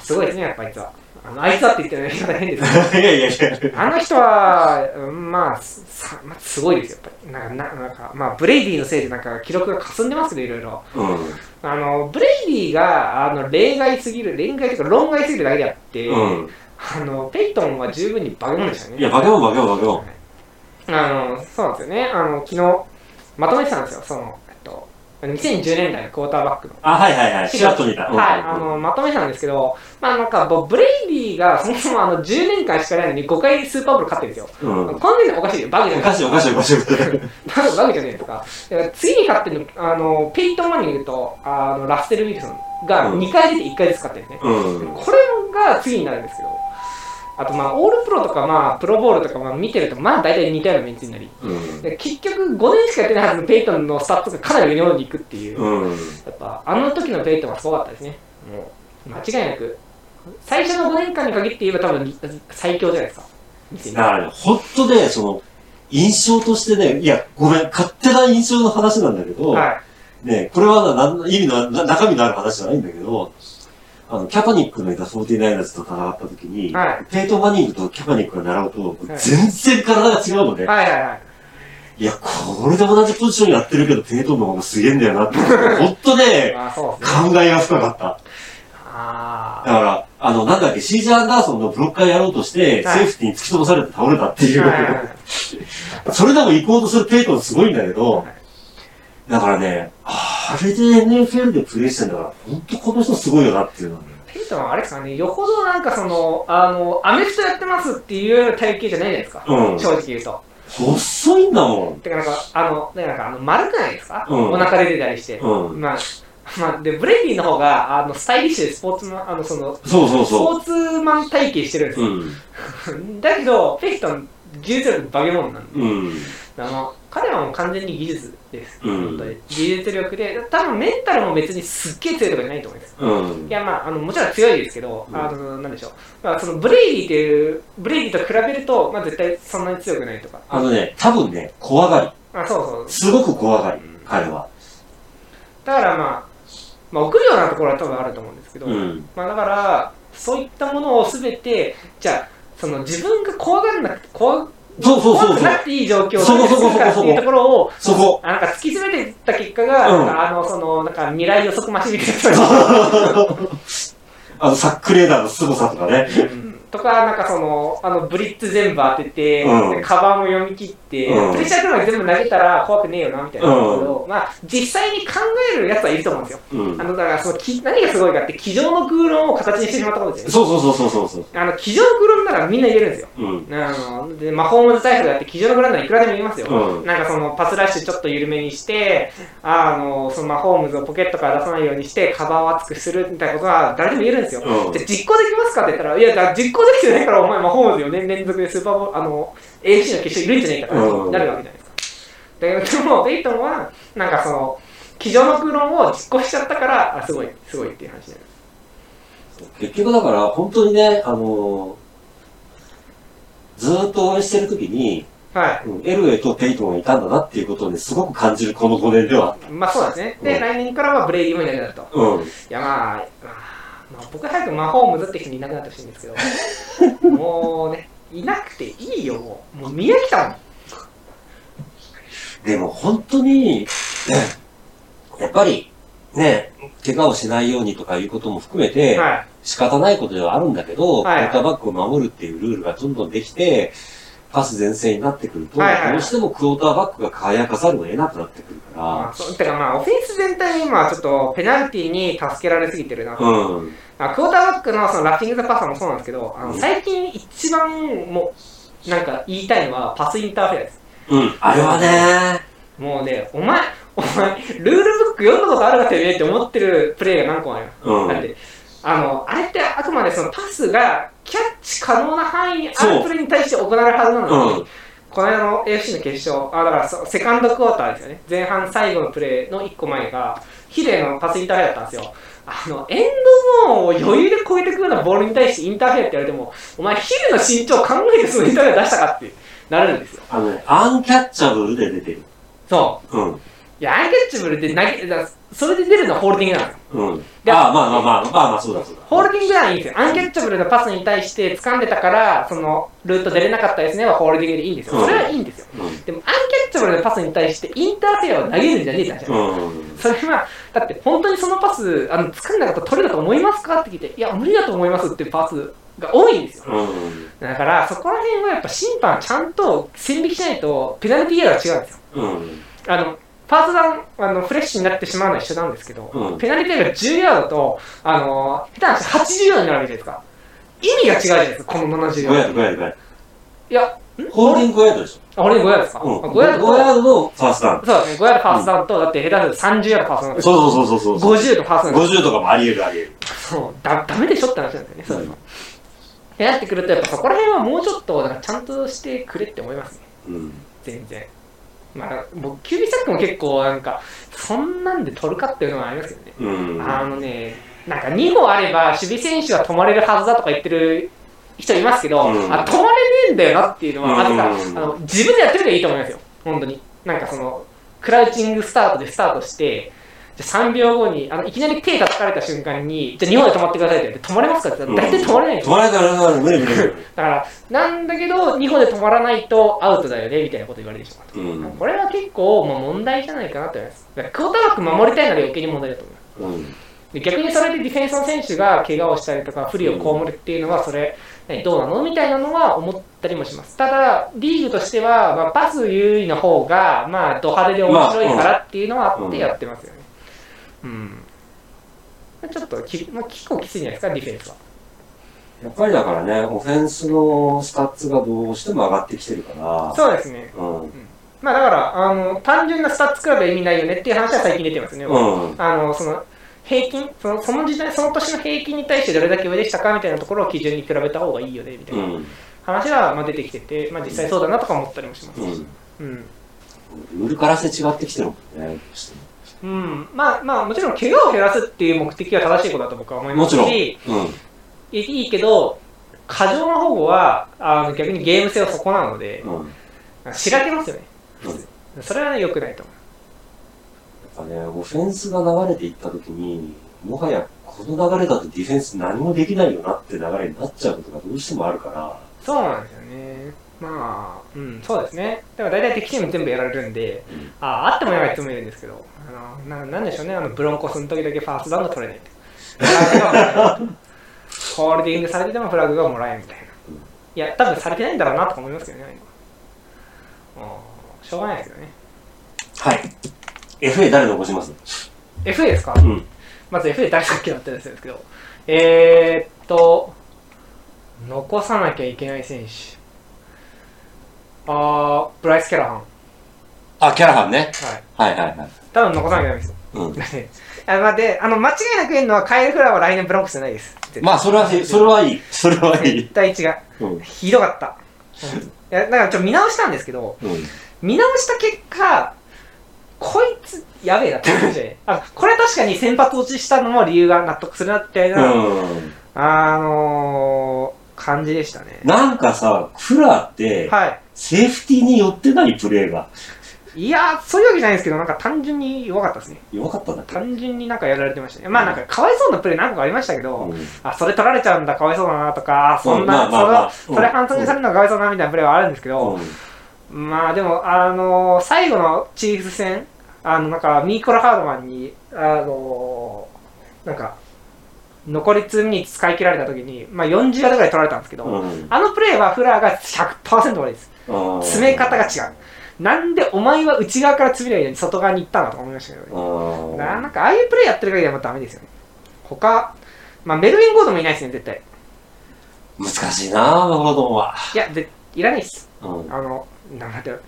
すごいですね、やっぱあいつは。あのあいつはって言ってるの変ですけど。いやいやいや。あの人は、うんまあ、さまあ、すごいですよ、やっぱり。なんか、ななんかまあ、ブレイディのせいでなんか記録が霞んでますけど、いろいろ。うん。あの、ブレイディが、あの、例外すぎる、例外というか論外すぎるだけであって、うん。あの、ペイトンは十分に化け物でしたね。いや、バケモンバケモンバケモン。あの、そうなんですよね。あの、昨日、まとめてたんですよ、その、えっと、2010年代のクォーターバックの。あ、はいはいはい。チラッと見た。はい、あの、まとめてたんですけど、まあなんか、ブレイディがそもそもあの、10年間しかないのに5回スーパーボール勝ってるんですよ。うん。この時点でおかしいよ、バグじゃないおかしいおかしいおかしい。バグバグじゃねえとか。だから次に勝ってるの、あの、ペイトン・マニングと、あの、ラッセル・ウィルソンがうん2回出て1回ずつ勝ってるね。うん。これが次になるんですけど、あとまあ、オールプロとかまあ、プロボールとかまあ見てると、まあ大体似たようなメンツになり、うん。で結局5年しかやってないはずのペイトンのスタッツがかなり上の方に行くっていう、うん。やっぱあの時のペイトンはすごかったですね。もう、間違いなく。最初の5年間に限って言えば多分最強じゃないですか。だからね、ほんとね、その、印象としてね、いや、ごめん、勝手な印象の話なんだけど、はい。ね、これはな意味の、な中身のある話じゃないんだけど、あの、キャパニックのいた 49ers と戦った時に、はいペイトン・マニングとキャパニックが習うと、はい全然体が違うのね。はいはいはい。いや、これで同じポジションやってるけど、ペイトンの方がすげえんだよなって ほんとね、ああ、そうですね。考えが深かった。あだから、あの、なんだっけ、シージャー・アンダーソンのブロッカーやろうとして、はいセーフティーに突き飛ばされて倒れたっていあ。う、はいはいはい それでも行こうとするペイトンすごいんだけど、はいだからね、あれで NFL でプレイしてんだから、本当この人すごいよなっていうのはね。ペイトンはあれですかね、よほどなんかその、あの、アメフトやってますっていう体型じゃないじゃないですか。うん正直言うと。細いんだもん。てかなんか、あの、なんかあの丸くないですか、うんお腹出てたりして。うんまあ、まあ、で、ブレイディの方が、あの、スタイリッシュでスポーツマン、あの、その、そうそうそスポーツマン体型してるんですう。よ。うん。だけど、ペイトン、技術力化け物なんで。うん。あの、彼はもう完全に技術です。うん技術力で、多分メンタルも別にすっげえ強いとかじゃないと思います。うんい。や、まあ、あの、もちろん強いですけど、うんあの、なんでしょう。まあ、その、ブレイディっていう、ブレイディと比べると、まあ、絶対そんなに強くないとか。あのね、多分ね、怖がり。あ、そうそう。すごく怖がり、彼は。だからまあ、まあ、臆病なところは多分あると思うんですけど、うん。まあ、だから、そういったものをすべて、じゃあ、その自分が怖がらなくて、怖そうそうそうなく。ていい状況をそこそこどうするかっていうところを、そこ。あなんか突き詰めていった結果が、うんあの、その、なんか未来予測マシンみたいな。あの、サックレーダーの凄さとかね。うんとか、なんかその、あの、ブリッツ全部当てて、うんでカバーも読み切って、うんプレッシャークラブ全部投げたら怖くねえよな、みたいなところを、まあ、実際に考えるやつはいると思うんですよ。うんあ。の、だからその、き何がすごいかって、机上の空論を形にしてしまったことですよね。そうそうそうそうそうそう。あの、机上の空論ならみんな言えるんですよ。うん。あので、魔法ムズタイプだって、机上の空論ならいくらでも言えますよ。うんなんかその、パスラッシュちょっと緩めにして、あの、その魔法ムズをポケットから出さないようにして、カバーを厚くするみたいなことは誰でも言えるんですよ。うんじゃあ実行できますかって言ったら、いや、だから実行できてないから、お前、魔法ムズ4年連続でスーパーボール、あの、AFC の決勝いるんじゃねえかってうんなるわけじゃないですか。だけど、でも、ペイトンは、なんかその、机上の空論を実行しちゃったから、あ、すごい、すごいっていう話になる。結局だから、本当にね、あのーずーっと応援してるときに、はい。うんエルウェイとペイトンがいたんだなっていうことをね、すごく感じるこの5年ではまあそうですね。で、うん来年からはブレイディもいなくなると。た。うん。いやまあ、あーまあ、僕は早くマホームズって人にいなくなってほしいんですけど、もうね、いなくていいよ、もう。もう見飽きたもん。でも本当に、ねやっぱり、ね、怪我をしないようにとかいうことも含めて、はい。仕方ないことではあるんだけど、はいクォーターバックを守るっていうルールがどんどんできて、パス前線になってくると、はいはいどうしてもクォーターバックが輝かざるを得なくなってくるかまあ、そうてかまあ、オフェンス全体に今、ちょっとペナルティに助けられすぎてるな。ら、うん。あクォーターバックのそのラッピング・ザ・パスもそうなんですけど、あのうん最近一番もう、なんか言いたいのはパスインターフェアです。うん、あれはね、もうね、お前、お前、ルールブック読んだことあるかてめえって思ってるプレーが何個もあるよ。うんだって、あの、あれってあくまでそのパスがキャッチ可能な範囲にあるプレーに対して行われるはずなのに、うんこの間の AFC の決勝、あだからセカンドクォーターですよね、前半最後のプレーの1個前が、ヒデのパスインターフェアだったんですよ。あの、エンドゾーンを余裕で超えてくるようなボールに対してインターフェアって言われても、お前、ヒデの身長考えてそのインターフェア出したかってなるんですよ。あのね、アンキャッチャブルで出てる。そうん。う。いや、アンキャッチャブルで投げ、だそれで出るのはホールディングなんですよ。うん。でああ、まあまあまあ、まあまあ、そうだそうだ。ホールディングはいいんですよ。アンキャッチャブルのパスに対して掴んでたから、その、ルート出れなかったですねはホールディングでいいんですよ。それはいいんですよ。うん。でも、アンキャッチャブルのパスに対してインターフェアを投げるんじゃねえって話なんうん。それは、だって本当にそのパス、あの、掴んだ方取れたと思いますかって聞いて、いや、無理だと思いますっていうパスが多いんですよ。うん。だから、そこら辺はやっぱ審判ちゃんと線引きしないと、ペナルティーエラーが違うんですよ。うん。あの、ファーストダウン、あの、フレッシュになってしまうのは一緒なんですけど、うんペナルティーが10ヤードと、あの、下手な話80ヤードになるわけじゃないですか。意味が違うじゃないですか、この70 5ヤード。ヤード、5ヤード、5ヤーいや、ド。ホールディング5ヤードでしあ、これ5ヤードですか、ょ。うん。5ヤードと、5ヤードのファーストダウン。そうですね、5ヤードファーストダウンと、だって下手すると30ヤードファーストダウン。そうそうそうそうそう。50のファーストダウンです。50とかもあり得るあり得る。そう、だ、ダメでしょって話なんですよね、そういうの。ってなってくると、やっぱそこら辺はもうちょっと、ちゃんとしてくれって思いますね。うん。全然。まあ、僕、キュービーサックも結構、なんか、そんなんで取るかっていうのはありますけどね。うん。あのね、なんか2歩あれば守備選手は止まれるはずだとか言ってる人いますけど、うんあ止まれねえんだよなっていうのは、あとから、うんあの自分でやってみればいいと思いますよ、本当に。なんかその、クラウチングスタートでスタートして、じゃあ3秒後にあのいきなり手叩かれた瞬間に、じゃあ日本で止まってくださいって言って、止まれますか？って言ったら、大体止まれないんですよ。止まらないから、無理無理無理。だから、なんだけど、日本で止まらないとアウトだよねみたいなこと言われてしまうと。うん。これは結構、まあ、問題じゃないかなと思います。だからクォーターバック守りたいなら余計に問題だと思います。うん。で逆にそれでディフェンスの選手が怪我をしたりとか不利を被るっていうのはそれ何どうなの？みたいなのは思ったりもしますただリーグとしては、まあ、パス優位の方がまあド派手で面白いからっていうのはあってやってますよねうん、ちょっとき、まあ、結構きついんじゃないですかディフェンスはやっぱりだからね、オフェンスのスタッツがどうしても上がってきてるから。そうですねうん。まあだからあの単純なスタッツ比べは意味ないよねっていう話は最近出てますよね、うん。あのその平均そのその時代その年の平均に対してどれだけ上でしたかみたいなところを基準に比べた方がいいよねみたいうな、ん。話はまあ出てきてて、まあ、実際そうだなとか思ったりもします。うん。うん。ルールからして違ってきてるもんね。どうしてうん。まあまあ、もちろん怪我を減らすっていう目的は正しいことだと僕は思いももちろん。ますし、うん。いいいけど、過剰な保護はあの逆にゲーム性を損なうので、うん。しらけますよね。うんそれはね、良くないと思う。やっぱね、オフェンスが流れていったときに、もはやこの流れだとディフェンス何もできないよなって流れになっちゃうことがどうしてもあるから、そうなんですよね。まあ、うん、そうですね。だから大体敵チーム全部やられるんで、うんああってもやらない人もいるんですけど、あのななんでしょうね、あのブロンコスの時だけファーストダウンが取れないって。フラグがもらえないホールディングされててもフラグがもらえないみたいな。いや、多分されてないんだろうなとか思いますけどね、しょうがないですけどね。はい。FA 誰残します？FA ですか？うん。まず FA 誰さっきだったんですけど、えー、っと、残さなきゃいけない選手。あー、ブライス・キャラハン。あ、キャラハンね。はい。はいはいはい。多分残さなきゃいけないですよ。うん。あ まあ、で、あの、間違いなく言えるのは、カエル・フラーは来年ブロンクスじゃないです。まあ、それは、それはいい。それはいい絶。対違う。うん。ひどかった。うんいや、だからちょっと見直したんですけど、うん。見直した結果、こいつ、やべえなって思いましたね。あ、これ確かに先発落ちしたのも理由が納得するなっていうような、うん。あのー、感じでしたね。なんかさ、フラーって、はい。セーフティーに寄ってないプレーが。いやー、そういうわけじゃないんですけど、なんか単純に弱かったですね。弱かったんだ。単純になんかやられてましたね。まあなんか、かわいそうなプレー何個かありましたけど、うん。あ、それ取られちゃうんだ、かわいそうだなとか、あそんな、うんまあまあまあ。それそれ反則にされるのがかわいそうだなみたいなプレーはあるんですけど、うん。まあでも、あのー最後のチーフ戦、あの、なんか、ミーコラ・ハードマンに、あのーなんか、残り2ミニ使い切られた時に、まあ40ヤードぐらい取られたんですけど、うん。あのプレーはフラーが100%悪いです。うん詰め方が違う。なんでお前は内側から詰めないように外側に行ったんだと思いましたけどね。うんななんか、ああいうプレーやってる限りはもうダメですよね。他、まあメルウィン・ゴードンもいないですね、絶対。難しいなぁ、マグロドンは。いや、でいらないっす。うんあの、なんていうの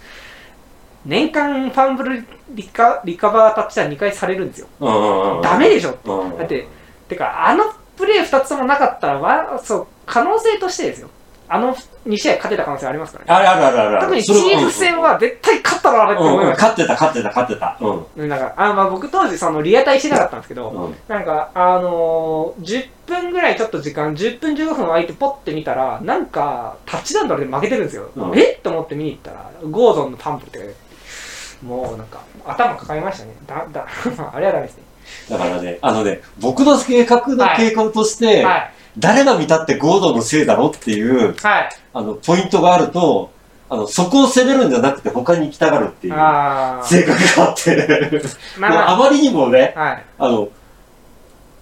年間ファンブルリカリカバータッチは2回されるんですよ。うんダメでしょうんだって、てか、あのプレー2つともなかったら、わそう、可能性としてですよ。あの2試合勝てた可能性ありますからね。あるあるあるある。特にチーフ戦は絶対勝ったろ、あれって思いました。勝ってた、勝ってた、勝ってた。うん。なんか、あまあ、僕当時そのリアタイしてなかったんですけど、うんなんか、あのー、10分ぐらいちょっと時間、10分15分空いてポッて見たら、なんか、タッチダウンとかで負けてるんですよ。うんえ？っと思って見に行ったら、ゴードンのパンプって書いてもうなんか頭抱えましたねだだ あれはダメですねだからね、あのね、僕の計画の計画として、はい誰が見たってゴードンのせいだろっていう、はい。あの、ポイントがあると、あの、そこを攻めるんじゃなくて他に行きたがるっていうあ性格があって、まあまあ。まりにもね、あはい。あの、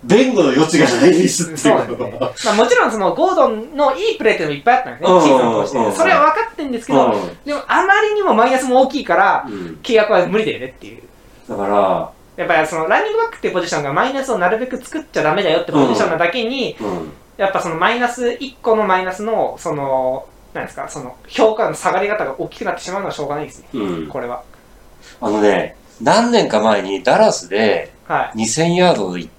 弁護の余地がないですっていう。ね。まあ、もちろんそのゴードンのいいプレーっていうのもいっぱいあったんですね、うんシーズンを通して。うんそれは分かってるんですけど、でもあまりにもマイナスも大きいから、うん。契約は無理だよねっていう。だから、やっぱりそのランニングバックっていうポジションがマイナスをなるべく作っちゃダメだよってポジションなだけに、うん。やっぱそのマイナス1個のマイナスの、その、なんですか、その評価の下がり方が大きくなってしまうのはしょうがないですね。うん。これは。あのね、何年か前にダラスではい。2000ヤード行っ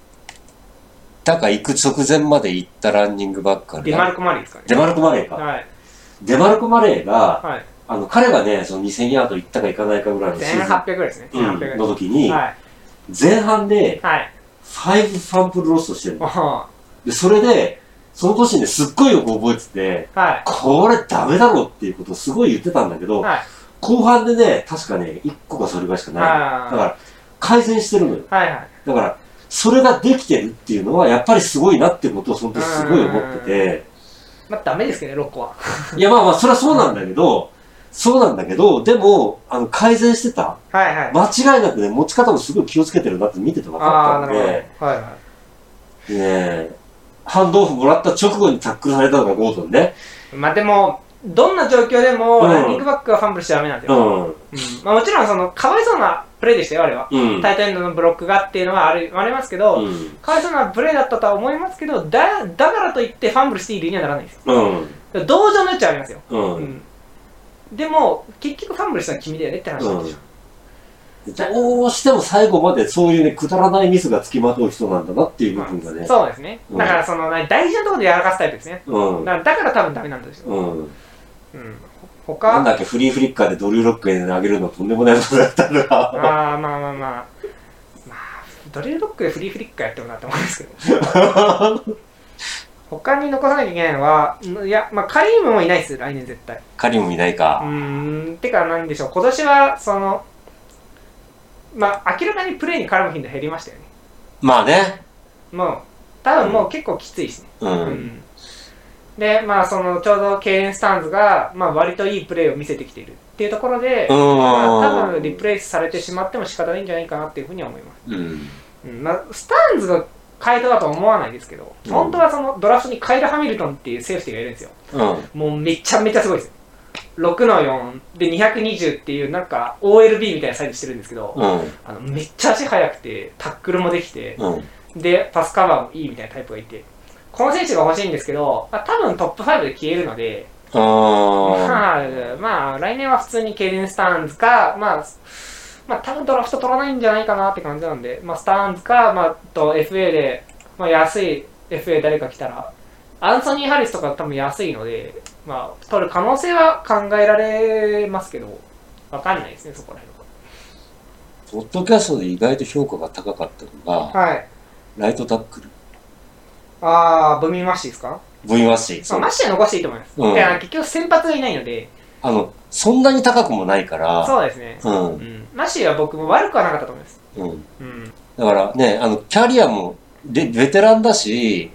たか行く直前まで行ったランニングバックがねデマルコ・マリーですかね。デマルコ・マレーか。はい。デマルコ・マレーが、はい。あの、彼がね、その2000ヤード行ったか行かないかぐらいのシーズン1800ぐらいですね。1800うんぐらい。の時に、はい。前半ではい。5ファンプルロストしてるの。はで、それで、その年にね、すっごいよく覚えてて、い。これダメだろっていうことをすごい言ってたんだけど、はい。後半でね、確かね、1個かそれぐらいしかないの。だあから、改善してるのよ。はいはい。だから、それができてるっていうのは、やっぱりすごいなってことをその時すごい思ってて、まあ、ダメですけどね、6個は。いやまあまあ、それはそうなんだけど、そうなんだけど、でも、あの、改善してた。はいはい。間違いなくね、持ち方もすごい気をつけてるなって見てて分あかったなんるで、ほど。はいはい。ねえ、ハンドオフもらった直後にタックルされたのがゴードンね。まあでも、どんな状況でも、うんランニングバックはファンブルしちゃダメなんですよ。うん。うんまあもちろん、その、かわいそうなプレーでしたよ、あれは。うん。タイトエンドのブロックがっていうのはあるありますけど、うん。かわいそうなプレーだったとは思いますけど、だだからといってファンブルしていい理由にはならないんですよ。うん。同情の余地はありますよ。うん。うんでも、結局ファンブルしたのは君だよねって話なんでしょ。どうしても最後までそういうね、くだらないミスがつきまとう人なんだなっていう部分がね。そうですね。うんだから、その、な大事なところでやらかすタイプですね。うん。だから多分ダメなんですよ。うん。うん。なん他、だっけ、フリーフリッカーでドリューロックへ投げるのとんでもないことだったんだ。ああ、まあまあまあ。まあ、ドリルロックでフリーフリックやってもなって思うんですけど。他に残さなきゃいけないのは、んいや、まあ、カリームもいないです、来年絶対。カリもいないうーか。ん、てか、なんでしょう、今年は、その、まあ、明らかにプレーに絡む頻度減りましたよね。まあね。もう、多分もう結構きついですね。う。うんんで、まあ、その、ちょうどケイレン・スタンズが、まあ、割といいプレーを見せてきているっていうところで、うん。まあ、多分リプレイスされてしまっても仕方ないんじゃないかなっていうふうには思います。うん。うんまあ、スタンズがカイトだとは思わないですけど、うん本当はそのドラフトにカイル・ハミルトンっていうセーフティーがいるんですよ。うん。もうめちゃめちゃすごいですよ。6の4で220っていうなんか OLB みたいなサイズしてるんですけど、うん。あのめっちゃ足速くてタックルもできて、うん。でパスカバーもいいみたいなタイプがいて、この選手が欲しいんですけど、まあ、多分トップ5で消えるので、あまあ、まあ、来年は普通にケイデン・スターンズか、まあ、まあ、多分ドラフト取らないんじゃないかなって感じなんで、まあ、スターンズか、まあ、と FA で、まあ、安い FA 誰か来たら、アンソニー・ハリスとか多分安いので、まあ、取る可能性は考えられますけど、わかんないですね、そこら辺ポッドキャストで意外と評価が高かったのが、はい。ライトタックル。あー、ブミマッシーですか、V マッシー。まあ、そうマッシーは残していいと思います。うん結局先発がいないので、あの、そんなに高くもないから、そうですね。う。うんん。マッシーは僕も悪くはなかったと思います。うん。うん。だからね、あの、キャリアも、で、ベテランだし、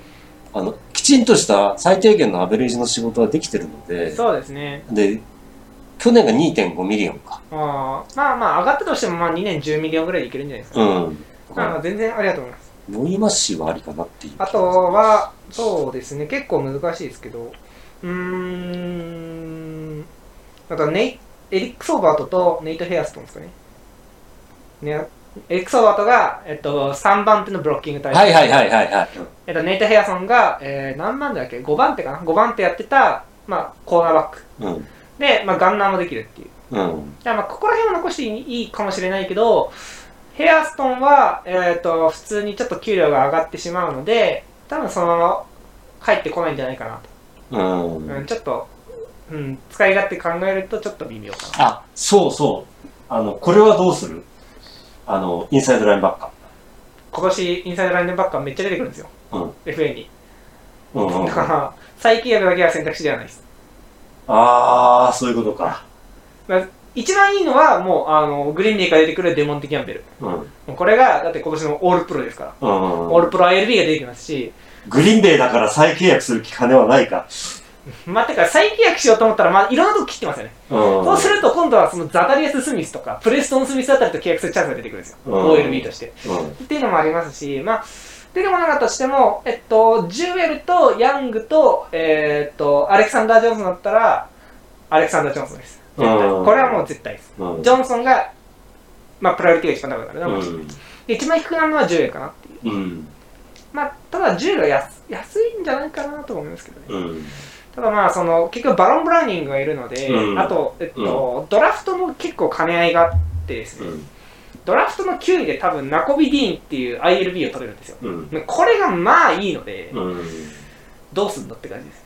あの、きちんとした最低限のアベレージの仕事はできてるので、そうですね。で、去年が2.5ミリオンか。あーまあまあ、上がったとしても、まあ2年10ミリオンぐらいでいけるんじゃないですか。うん。まあ、全然ありがとうございます。ボビー・マッシーはありかなっていう。あとは、そうですね、結構難しいですけど、うーん、あとネイエリック・ソーバートとネイト・ヘアストンですかね。ねエリック・ソーバートが、えっと、3番手のブロッキングタイプ。はいはいはいはいはい。えっと、ネイト・ヘアソンが、えー、何番手だっけ ?5 番手かな ?5 番手やってた、まあ、コーナーバック。うん。で、まあ、ガンナーもできるっていう。うん。だからまあここら辺は残していいかもしれないけど、ヘアストンは、えー、と普通にちょっと給料が上がってしまうので、多分そのまま帰ってこないんじゃないかなと。うん。うん、ちょっと、うん、使い勝手考えるとちょっと微妙かな。あ、そうそう。あの、これはどうする？あの、インサイドラインバッカ今年、インサイドラインバッカーめっちゃ出てくるんですよ。うん FA に。ー。うんうんだ。から、再契約だけは選択肢ではないです。あー、そういうことか。一番いいのはもうあのグリーンデーから出てくるデモンテ・キャンベルうん。もうこれがだって今年のオールプロですから、うん。オールプロ ILB が出てきますしグリーンベイだから再契約する金はないか。まあてか再契約しようと思ったらまあいろんなとこ切ってますよね、うん。そうすると今度はそのザタリアス・スミスとかプレストン・スミスあたりと契約するチャンスが出てくるんですよ、うん OLB としてうん。っていうのもありますし、まあ、出てこなかったとしても、えっと、ジュエルとヤングと、えーっと、アレクサンダー・ジョンソンだったら、アレクサンダー・ジョンソンです。これはもう絶対です。うん。ジョンソンが、まあ、プライオリティが一番高くなるな、一番低くなるのはジュエルかなっていう。うん。まあ、ただ、ジュエルは安安いんじゃないかなと思いますけどね。うん。ただまあ、その、結局バロン・ブラウニングがいるので、うんあと、えっと、ドラフトも結構兼ね合いがあってですね、うん。ドラフトの9位で多分、ナコビ・ディーンっていう ILB を取れるんですよ。うん。これがまあいいので、うん。どうすんのって感じです。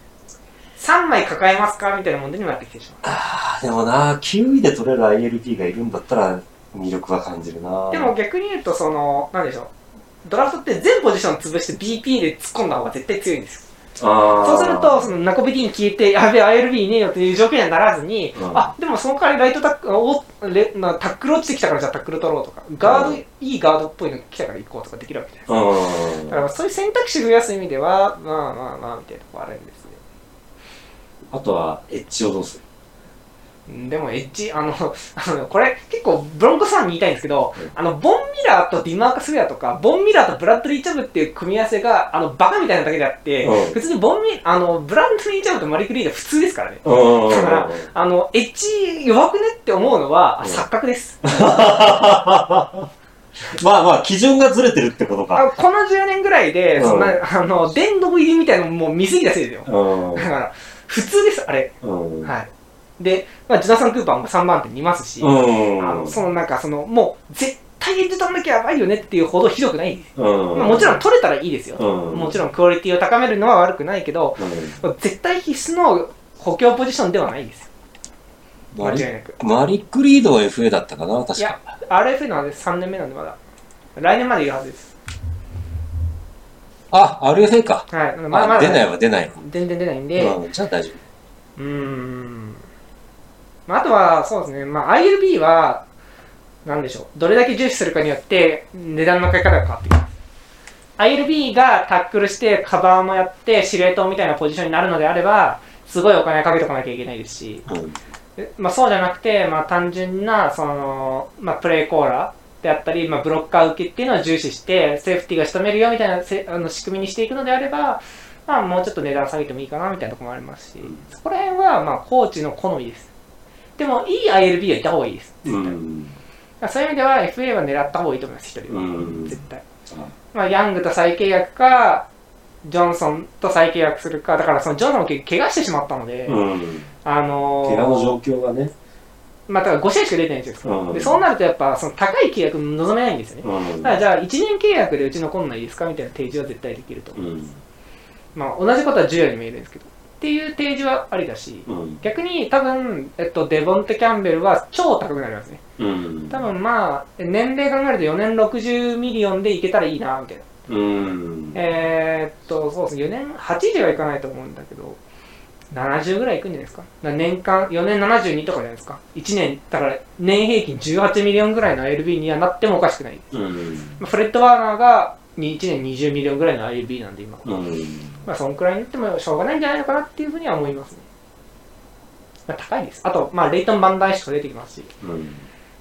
3枚抱えますかみたいな問題にもなってきてしまああ、でもな、9位で取れる ILP がいるんだったら、魅力は感じるな。う。でも、逆に言うと、その、なんでしょう。ドラフトって全ポジション潰して BP で突っ込んだ方が絶対強いんですよ。そうすると、そのナコビディン消えて、やべえ、ILB いねえよっていう状況にはならずに、うんあ、でもその代わりライトタック、おレなタックル落ちてきたからじゃあタックル取ろうとか、ガード、うんいいガードっぽいの来たから行こうとかできるわけじゃないですか。うんだからそういう選択肢増やす意味では、まあまあまあ、みたいなとこあるんですね。あとは、エッジをどうする？うんでもエッジ、あの、あのこれ結構ブロンコスファンに言いたいんですけど、うんあの、ボンミラーとディマーカスウェアとか、ボンミラーとブラッドリー・チャブっていう組み合わせが、あの、バカみたいなだけであって、うん普通にボンミ、あの、ブラッドリー・チャブとマリク・リーダー普通ですからね。うんだから、あの、エッジ弱くねって思うのは、うん錯覚です。まあまあ、基準がずれてるってことか。あこの10年ぐらいで、うんそんな、あの、電動入りみたいなのもう見すぎたせいですよ。うんだから、普通です、あれ。うん。はい。で、まあ、ジョナサン・クーパーも3番手にいますし、うん。あの、そのなんかその、もう、絶対エッジ取んなきゃやばいよねっていうほどひどくない。まあ、もちろん取れたらいいですよ。うんもちろんクオリティを高めるのは悪くないけど、うん絶対必須の補強ポジションではないですよ。間マリ違いなく。マリック・リードは FA だったかな、確いやか。、RFA なんで3年目なんでまだ。来年までいるはずです。あ、RFA か。はい。まだまだあ出ないわ、出ないわ。全然出ないんで、うん、じゃあ大丈うーん。まあ、あとは、そうですね、まあ、ILB は、なんでしょう、どれだけ重視するかによって、値段のかけ方が変わってきます。ILB がタックルして、カバーもやって、司令塔みたいなポジションになるのであれば、すごいお金かけとかなきゃいけないですし、まあ、そうじゃなくて、まあ、単純な、その、まあ、プレーコーラーであったり、まあ、ブロッカー受けっていうのを重視して、セーフティーが仕留めるよみたいなせあの仕組みにしていくのであれば、まあ、もうちょっと値段下げてもいいかなみたいなところもありますし、そこら辺は、まあ、コーチの好みです。でも、いい ILB はいた方がいいです。絶対。うん。そういう意味では、FA は狙った方がいいと思います、一人は。うん絶対。まあ、ヤングと再契約か、ジョンソンと再契約するか、だからそのジョンソンもけ怪我してしまったので、うん。あのー怪我の状況がね。まあ、だから5試合しか出てないんですよ。うんでそうなるとやっぱその高い契約望めないんですよね。うんだからじゃあ1年契約でうち残んないですかみたいな提示は絶対できると思う。うん。まあ同じことはジュエルにも言えるんですけど。っていう提示はありだし、うん。逆に多分、えっと、デボンドレ・キャンベルは超高くなりますね。うん。多分まあ、年齢考えると4年60ミリオンでいけたらいいな、みたいな。うん。えー、っと、そうですね、4年80はいかないと思うんだけど、70ぐらいいくんじゃないですか？年間、4年72とかじゃないですか？1年、だから年平均18ミリオンぐらいの LB にはなってもおかしくない。うん。まあ、フレッド・ワーナーが1年20ミリオンぐらいの LB なんで今。うん。まあ、そんくらいになってもしょうがないんじゃないのかなっていうふうには思いますね。まあ、高いです。あと、まあ、レイトン・バンダーエッシュとか出てきますし。うん。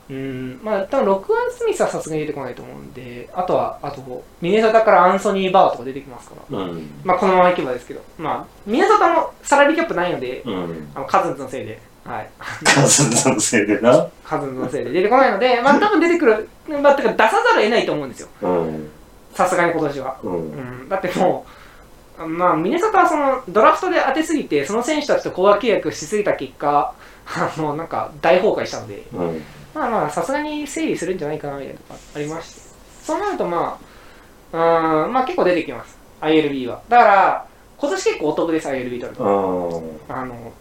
うん、まあ、多分ロックワン・スミスはさすがに出てこないと思うんで、あとは、あと、ミネソタからアンソニー・バーとか出てきますから。うん。まあ、このままいけばですけど、まあ、ミネソタもサラリーキャップないので、うん。あのカズンズのせいで、はい。カズンのせいでな。カズンズのせいで出てこないので、まあ、多分出てくる、まあ、てか出さざるを得ないと思うんですよ。うん。さすがに今年は。う。うんん、だってもう、まあ、ミネソタはそのドラフトで当てすぎて、その選手たちと高額契約しすぎた結果、あの、なんか大崩壊したので、うん。まあまあ、さすがに整理するんじゃないかなみたいなとこありまして。そうなるとまあ、うん、まあ結構出てきます。ILB は。だから、今年結構お得です、ILB 取ると。うん。あの、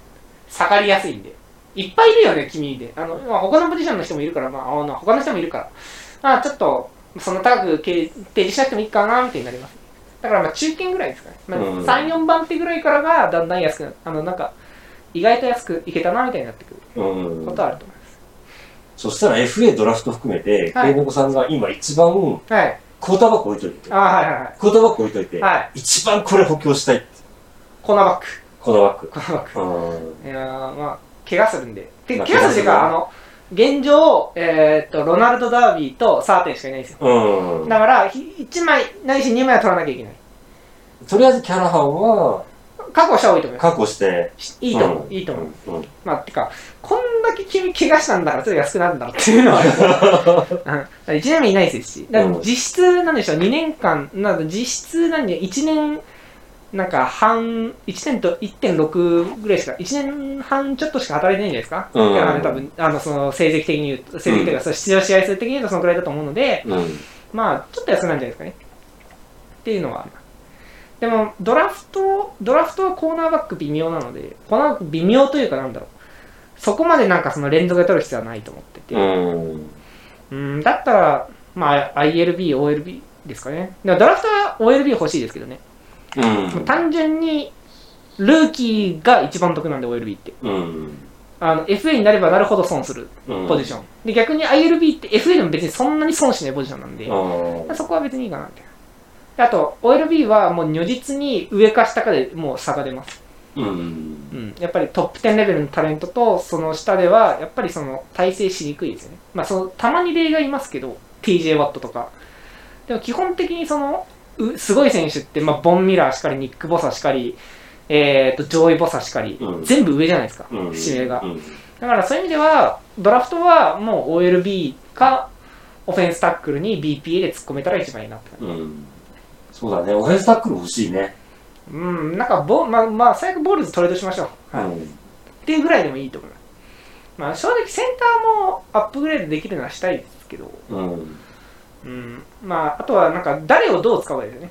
下がりやすいんで。いっぱいいるよね、君で。あの、まあ、他のポジションの人もいるから、まあ、あの他の人もいるから。まあ、ちょっと、その高く提示しなくてもいいかな、みたいになります。だから、まあ、中堅ぐらいですかね。まあ、うん3、4番手ぐらいからが、だんだん安くなる。あの、なんか、意外と安くいけたな、みたいになってくるうん。ことはあると思います。そしたら FA ドラフト含めて、はいケイネコさんが今一番、はい。クォーターバック置いといて、あはいはいはい。クォーターバック置いといて、はい。一番これ補強したいって、コーナーバック。このバック。コーナーバック。うん。いやーまあ、怪我するんで。でまあ怪我するっていうか、あの、現状、えーっと、ロナルド・ダービーとサーテンしかいないんですよ。うん。だから、1枚ないし2枚は取らなきゃいけない。とりあえずキャラハンは確保した方がいいと思いま確保して、す。いいと思う。んいいと思う。。うん。まあ、てか、こんだけ君怪我したんだから、ちょっと安くなるんだろうっていうのはある。うん。1年目いないですし。実質、なんでしょう、2年間、なんか実質、なんで、1年、なんか半、1年と1.6ぐらいしか、1年半ちょっとしか働いてないんじゃないですか？うんだからね、多分、あの、その、成績的に言うと、成績というか、その出場試合数的に言うとそのくらいだと思うので、うん。まあ、ちょっと安くなるんじゃないですかね。っていうのは。でも、ドラフト、ドラフトはコーナーバック微妙なので、コーナーバック微妙というかなんだろう。そこまでなんかその連続で取る必要はないと思ってて。うん。うん、だったら、まあ、ILB、OLB ですかね。だからドラフトは OLB 欲しいですけどね。うん。単純に、ルーキーが一番得なんで、OLB って。うん。あの、FA になればなるほど損するうん。ポジション。で、逆に ILB って FA でも別にそんなに損しないポジションなんで。うん。そこは別にいいかなって。であと、OLB はもう如実に上か下かでもう差が出ます。うん。うん。やっぱりトップ10レベルのタレントとその下では、やっぱりその体制しにくいですよね。まあその、たまに例がいますけど、TJ ワットとか。でも基本的にその、うすごい選手って、まあボンミラーしかり、ニック・ボサしかり、えーと、ジョーイ・ボサしかり、うん全部上じゃないですか、うん。指名が。うん。だからそういう意味では、ドラフトはもう OLB か、オフェンスタックルに BPA で突っ込めたら一番いいなって。そうだね。オフェンスタックル欲しいね。うん、なんかボ、まあ、まあ、最悪ボールズトレードしましょう。はい。っうん。ていうぐらいでもいいと思います。まあ、正直センターもアップグレードできるのはしたいですけど、うん。うん、まあ、あとはなんか誰をどう使うかですよね。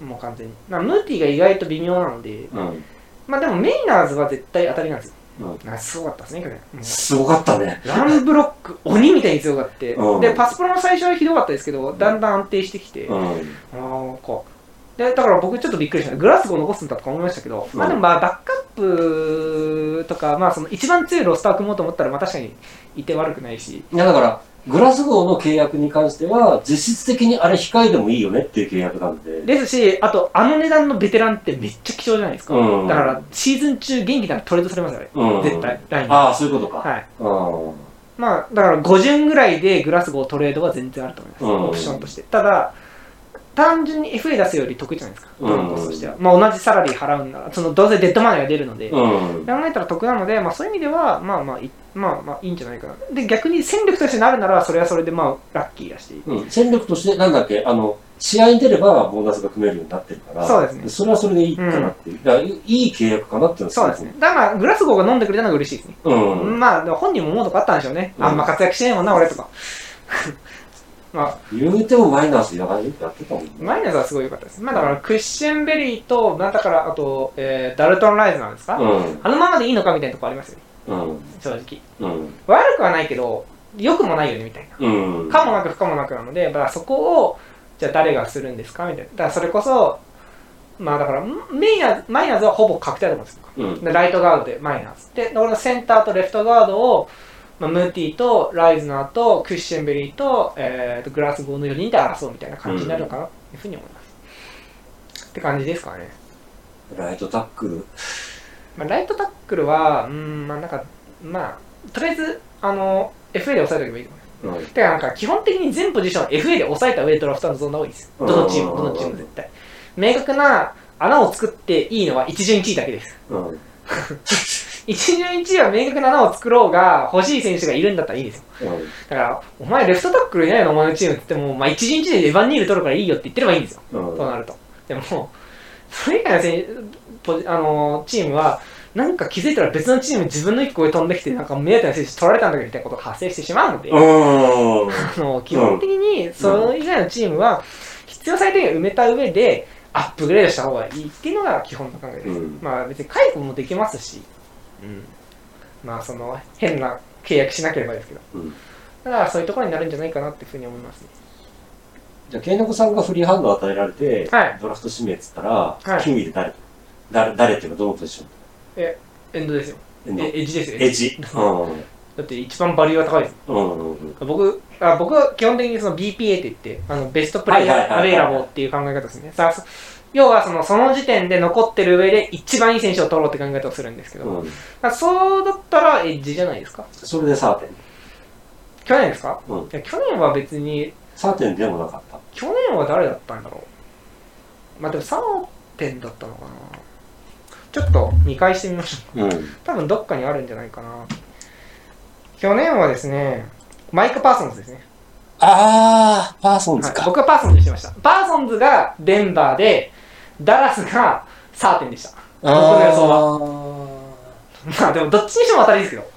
もう完全に。まあ、ムーティが意外と微妙なので、うん。まあでもメイナーズは絶対当たりなんですよ。うん。すごかったですね、去年。もうすごかったね。ランブロック、鬼みたいに強かって、うんで、パスプロも最初はひどかったですけど、だんだん安定してきて、うん。ああ、こう。で、だから僕ちょっとびっくりした。グラスゴー残すんだとか思いましたけど、まあでもまあバックアップとか、まあその一番強いロスター組もうと思ったら、まあ確かにいて悪くないし、いや、だから、グラスゴーの契約に関しては、実質的にあれ控えでもいいよねっていう契約なんで。ですし、あとあの値段のベテランってめっちゃ貴重じゃないですか。うんだからシーズン中元気ならトレードされますよね。うん。絶対、ライン。ああ、そういうことか。はい。うん。まあ、だから5巡ぐらいでグラスゴートレードは全然あると思います。うんオプションとして。ただ、単純に FA 出すより得意じゃないですか。うんドラコストとしては。まあ同じサラリー払うんなら、そのどうせデッドマネーが出るので、うん。考えたら得なので、まあそういう意味では、まあまあい、まあまあいいんじゃないかな。で、逆に戦力としてなるなら、それはそれでまあ、ラッキーだし。うん。戦力として、なんだっけ、あの、試合に出ればボーナスが組めるようになってるから、そうですねそれはそれでいいかなっていう。だからいい契約かなっていうのはそうですね。。だからまあ、グラスゴーが飲んでくれたのが嬉しいですね。うん。まあ、でも本人も思うとこあったんでしょうね。あんま活躍してないもんな、俺とか。まあ、言うてもマイナースやらよくやってたもんね。マイナスはすごい良かったです。まあだから、クッシェンベリーと、なんだから、あと、えーダルトン・ライズなんですか、うん。あのままでいいのかみたいなとこありますよね、うん。正直。うん。悪くはないけど、良くもないよね、みたいな。うん。かもなく不可もなくなので、だからそこを、じゃあ誰がするんですかみたいな。だからそれこそ、まあだから、メイナーズ、マイナーズはほぼ確定だと思うんですよ。ライトガードでマイナーズ。で、俺のセンターとレフトガードを、まあ、ムーティーとライズナーとクッシェンベリーと,、えー、とグラスゴーの4人で争うみたいな感じになるのかなというふうに思います。って感じですかね。ライトタックル。まあ、ライトタックルは、うーん、まあなんか、まあ、とりあえず、あの、FA で抑えておけばいいと思います。うん。てかなんか、基本的に全ポジション FA で抑えた上でドラフトは望んだ方がいいです。どのチームどのチームも絶対。明確な穴を作っていいのは1順1位だけです。うん。一順一位は明確な穴を作ろうが、欲しい選手がいるんだったらいいですよ。うん。だから、お前レフトタックルいないのお前のチームって言っても、まあ一順一位でエヴァンニール取るからいいよって言ってればいいんですよ。うん。そうなると。でも、それ以外の選手あのチームは、なんか気づいたら別のチーム自分の一個上飛んできて、なんか目当ての選手取られたんだけどみたいなことが発生してしまうので、うん。あの基本的にそれ以外のチームは必要最低限埋めた上でアップグレードした方がいいっていうのが基本の考えです。うんまあ別に解雇もできますし、まあその変な契約しなければですけど、うんだからそういうところになるんじゃないかなっていうふうに思いますね。じゃあ、ケイノコさんがフリーハンドを与えられて、はいドラフト指名っつったら、はいキウイで誰誰誰っていうか、どのポジションエンドですよ。エンドえエッジですよ。エッジ。うん。だって一番バリューが高いですうんうんうん。僕あ僕は基本的にその BPA って言ってあのベストプレイヤーアベイラボーっていう考え方ですねさあそ要はそのその時点で残ってる上で一番いい選手を取ろうって考え方をするんですけど、うん、らそうだったらエッジじゃないですかそれでサーテン。去年ですか、うんいや去年は別にサーテンでもなかった。去年は誰だったんだろうまあでも3点だったのかなちょっと見返してみましょううん。多分どっかにあるんじゃないかな去年はですねマイカ・パーソンズですねあー、パーソンズはい、か。僕はパーソンズにしてました。パーソンズがデンバーで、ダラスがサーテンでした。僕の予想は。まあでもどっちにしても当たりですけど。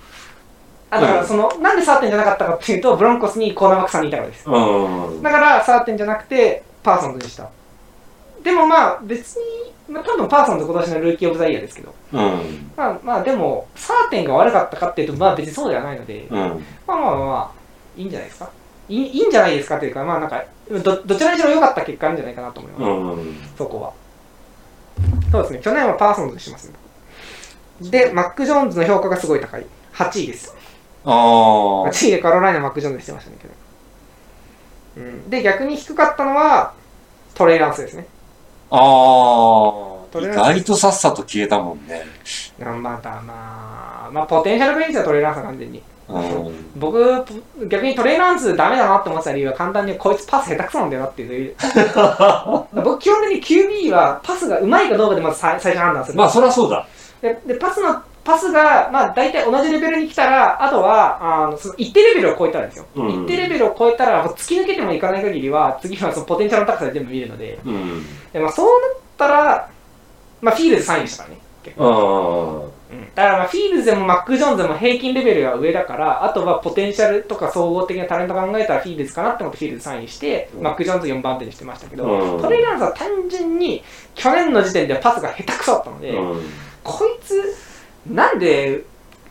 あだからその、なんでサーテンじゃなかったかっていうと、ブロンコスにコーナーバック3人いたからです。うん。だからサーテンじゃなくて、パーソンズにした。でもまあ別に、まあ多分パーソンズ今年のルーキーオブザイヤーですけど、うん。まあまあでも、サーテンが悪かったかっていうと、まあ別にそうではないので、うん。まあまあまあまあ、いいんじゃないですか？いいいいんじゃないですかっていうか、まあなんか、どどちらにしろ良かった結果なんじゃないかなと思います。うん。そこは。そうですね、去年はパーソンズにしますね。で、マック・ジョーンズの評価がすごい高い。8位です。あー。8位でカロライナ・マック・ジョーンズしてましたね、去年。うん、で、逆に低かったのは、トレイランスですね。ああえず外とさっさと消えたもんね。またまあ、まあ、ポテンシャルベンチはトレイランスは完全に。うん。僕、逆にトレイランスダメだなって思ってた理由は簡単にこいつパス下手くそなんだよなっていう。僕、基本的に QB はパスが上手いかどうかでまず最最初判断する。まあ、そりゃそうだ。ででパスのパスが、まあ、大体同じレベルに来たら、あとは、あのその一定レベルを超えたらですよ。うん一定レベルを超えたら、突き抜けてもいかない限りは、次はそのポテンシャルの高さで全部見るので、うん。でまあ、そうなったら、まあ、フィールズ3位でしたからね。結構あうん、だからまあフィールズでもマック・ジョーンズでも平均レベルが上だから、あとはポテンシャルとか総合的なタレント考えたらフィールズかなって思ってフィールズ3位にして、うんマック・ジョーンズ4番手にしてましたけど、うんトレイランスは単純に去年の時点でパスが下手くそだったので、うん。こいつ、なんで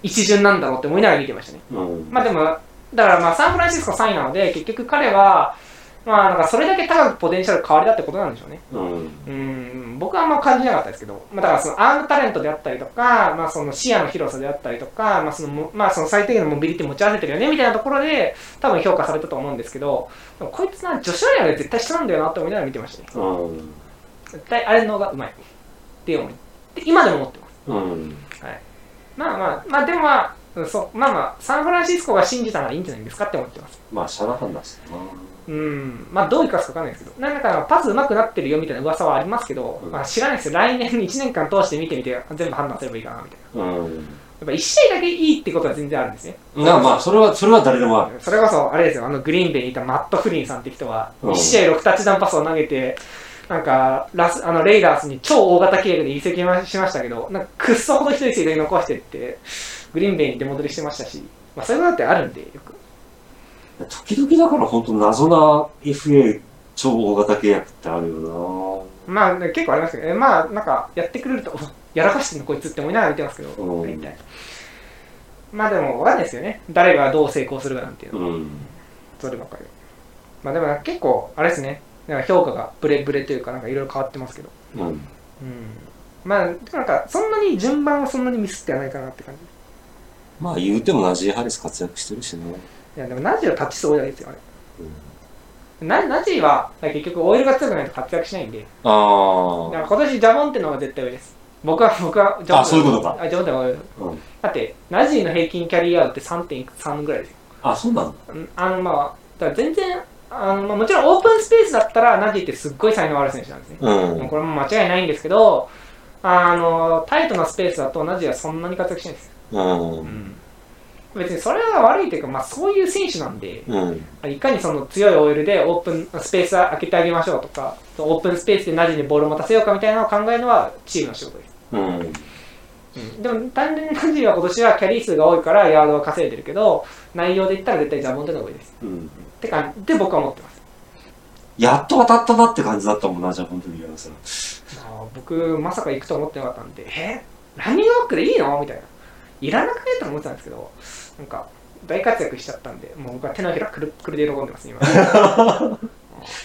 一巡なんだろうって思いながら見てましたね。うん。まあでも、だからまあサンフランシスコ3位なので、結局彼は、まあなんかそれだけ高くポテンシャル変わりだってことなんでしょうね。うん。うん、僕はあんま感じなかったですけど、まあだからそのアームタレントであったりとか、まあその視野の広さであったりとか、まあそのも、まあその最低限のモビリティ持ち合わせてるよねみたいなところで、多分評価されたと思うんですけど、こいつな、女子アリアで絶対下なんだよなって思いながら見てましたね。うん。絶対あれの方がうまい。って思い。で今でも思ってます。うん。まあまあ、まあでもまあ、うんそう、まあまあ、サンフランシスコが信じたならいいんじゃないですかって思ってます。まあ、シャナハンだしな。うん、まあどう生かすかわかんないですけど、なんかパス上手くなってるよみたいな噂はありますけど、うんまあ知らないですよ。来年1年間通して見てみて、全部判断すればいいかなみたいな。うん。やっぱ1試合だけいいってことは全然あるんですね。なまあ、それは、それは誰でもある。それこそ、あれですよ、あのグリーンベイにいたマット・フリンさんって人は、うん1試合6タッチダウンパスを投げて、なんかラスあのレイダースに超大型契約で移籍しましたけど、なんかくっそほど一人で残してって、グリーンベイに出戻りしてましたし、まあ、そういうことってあるんで、よく。時々だから本当謎な FA 超大型契約ってあるよまあ、ね結構ありますけど、えまあ、なんか、やってくれると、おやらかしてんのこいつって思いながら見てますけど、うん。まあでも、わかんないですよね。誰がどう成功するかなんていうのは。なうん。そそればっかり。まあでも、結構、あれですね。なんか評価がブレブレというか、なんかいろいろ変わってますけど。うん。うん。まあ、なんか、そんなに順番はそんなにミスってはないかなって感じ。まあ、言うてもナジー・ハリス活躍してるしね。いや、でもナジーはタッチ数多いだけですよ、あれ。なナジーは、結局、オイルが強くないと活躍しないんで、あだから今年ジャボンテの方が絶対上です。僕は、僕は、ジャボンテあそういうことかあ、ジャボンテの方が上。あ。うん。だって、ナジーの平均キャリアって3.3ぐらいですよ。あ、そうなんだ。うんあの、まあ、だから全然、あのまあ、もちろんオープンスペースだったら、ナジーってすっごい才能ある選手なんですね。うん。これも間違いないんですけど、あの、タイトなスペースだとナジーはそんなに活躍しないんですよ。うん。別にそれが悪いというか、まあそういう選手なんで、うん。いかにその強いオイルでオープンスペース開けてあげましょうとか、オープンスペースでナジーにボールを持たせようかみたいなのを考えるのはチームの仕事です。うん。うん、でも単純にナジーは今年はキャリー数が多いからヤードは稼いでるけど、内容で言ったら絶対ジャボンテの方がいいです。うん。って感じで僕は思ってます。やっと当たったなって感じだったもんな、じゃあ本当に僕、まさか行くと思ってなかったんで、え？ランニングバックでいいの？みたいな。いらなくね？と思ってたんですけど、なんか、大活躍しちゃったんで、もう僕は手のひらくるくるで喜んでます、今。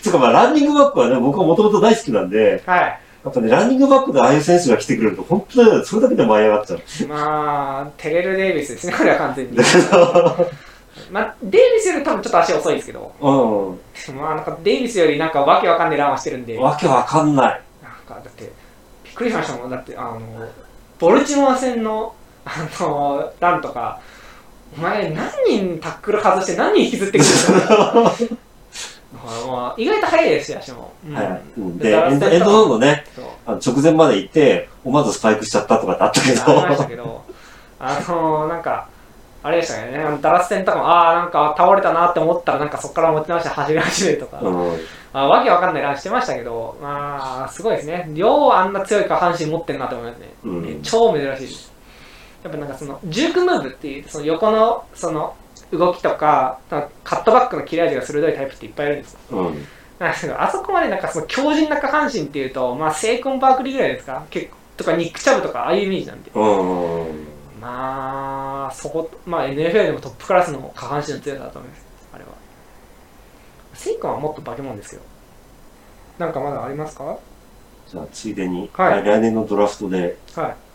つうかまあ、ランニングバックはね、僕はもともと大好きなんで、はい。やっぱね、ランニングバックでああいう選手が来てくれると、本当にそれだけで舞い上がっちゃう。まあ、テレル・デイビスですね、これは完全に まあ、デイビスより多分ちょっと足遅いんですけど、うまあ、なんかデイビスよりなんかわけわかんないランはしてるんで、ん。なんわけわかんない。かだって、びっくりしましたもん、だって、あの、ボルチモア戦の、あの、ランとか、お前何人タックル外して何人引きずってくるん まあ、意外と速いですよ、足も。うん。はい。うん。でで、エンドエンドゾーンのね、あの直前まで行って、思わずスパイクしちゃったとかってあったけど、ありましたけど、あのなんか、あれでしたね、あのダラス戦とかも、ああ、なんか倒れたなって思ったら、なんかそこから持ち直して走り始めるとか、うん。あわけわかんないランしてましたけど、まあ、すごいですね。ようあんな強い下半身持ってんなと思いますね。うん超珍しいです。やっぱなんかその、ジュークムーブっていう、その横の、その、動きとか、カットバックの切れ味が鋭いタイプっていっぱいいるんですよ。うん。あそこまでなんかその強靭な下半身っていうと、まあ、セイコン・バークリーぐらいですか？結構とか、ニック・チャブとか、ああいうイメージなんで。うん。まあ、そこ、まあ、NFL でもトップクラスの下半身の強さだと思います、あれは。セイコンはもっと化け物ですけど。なんかまだありますか？はじゃあ、ついでに、はい来年のドラフトで、い。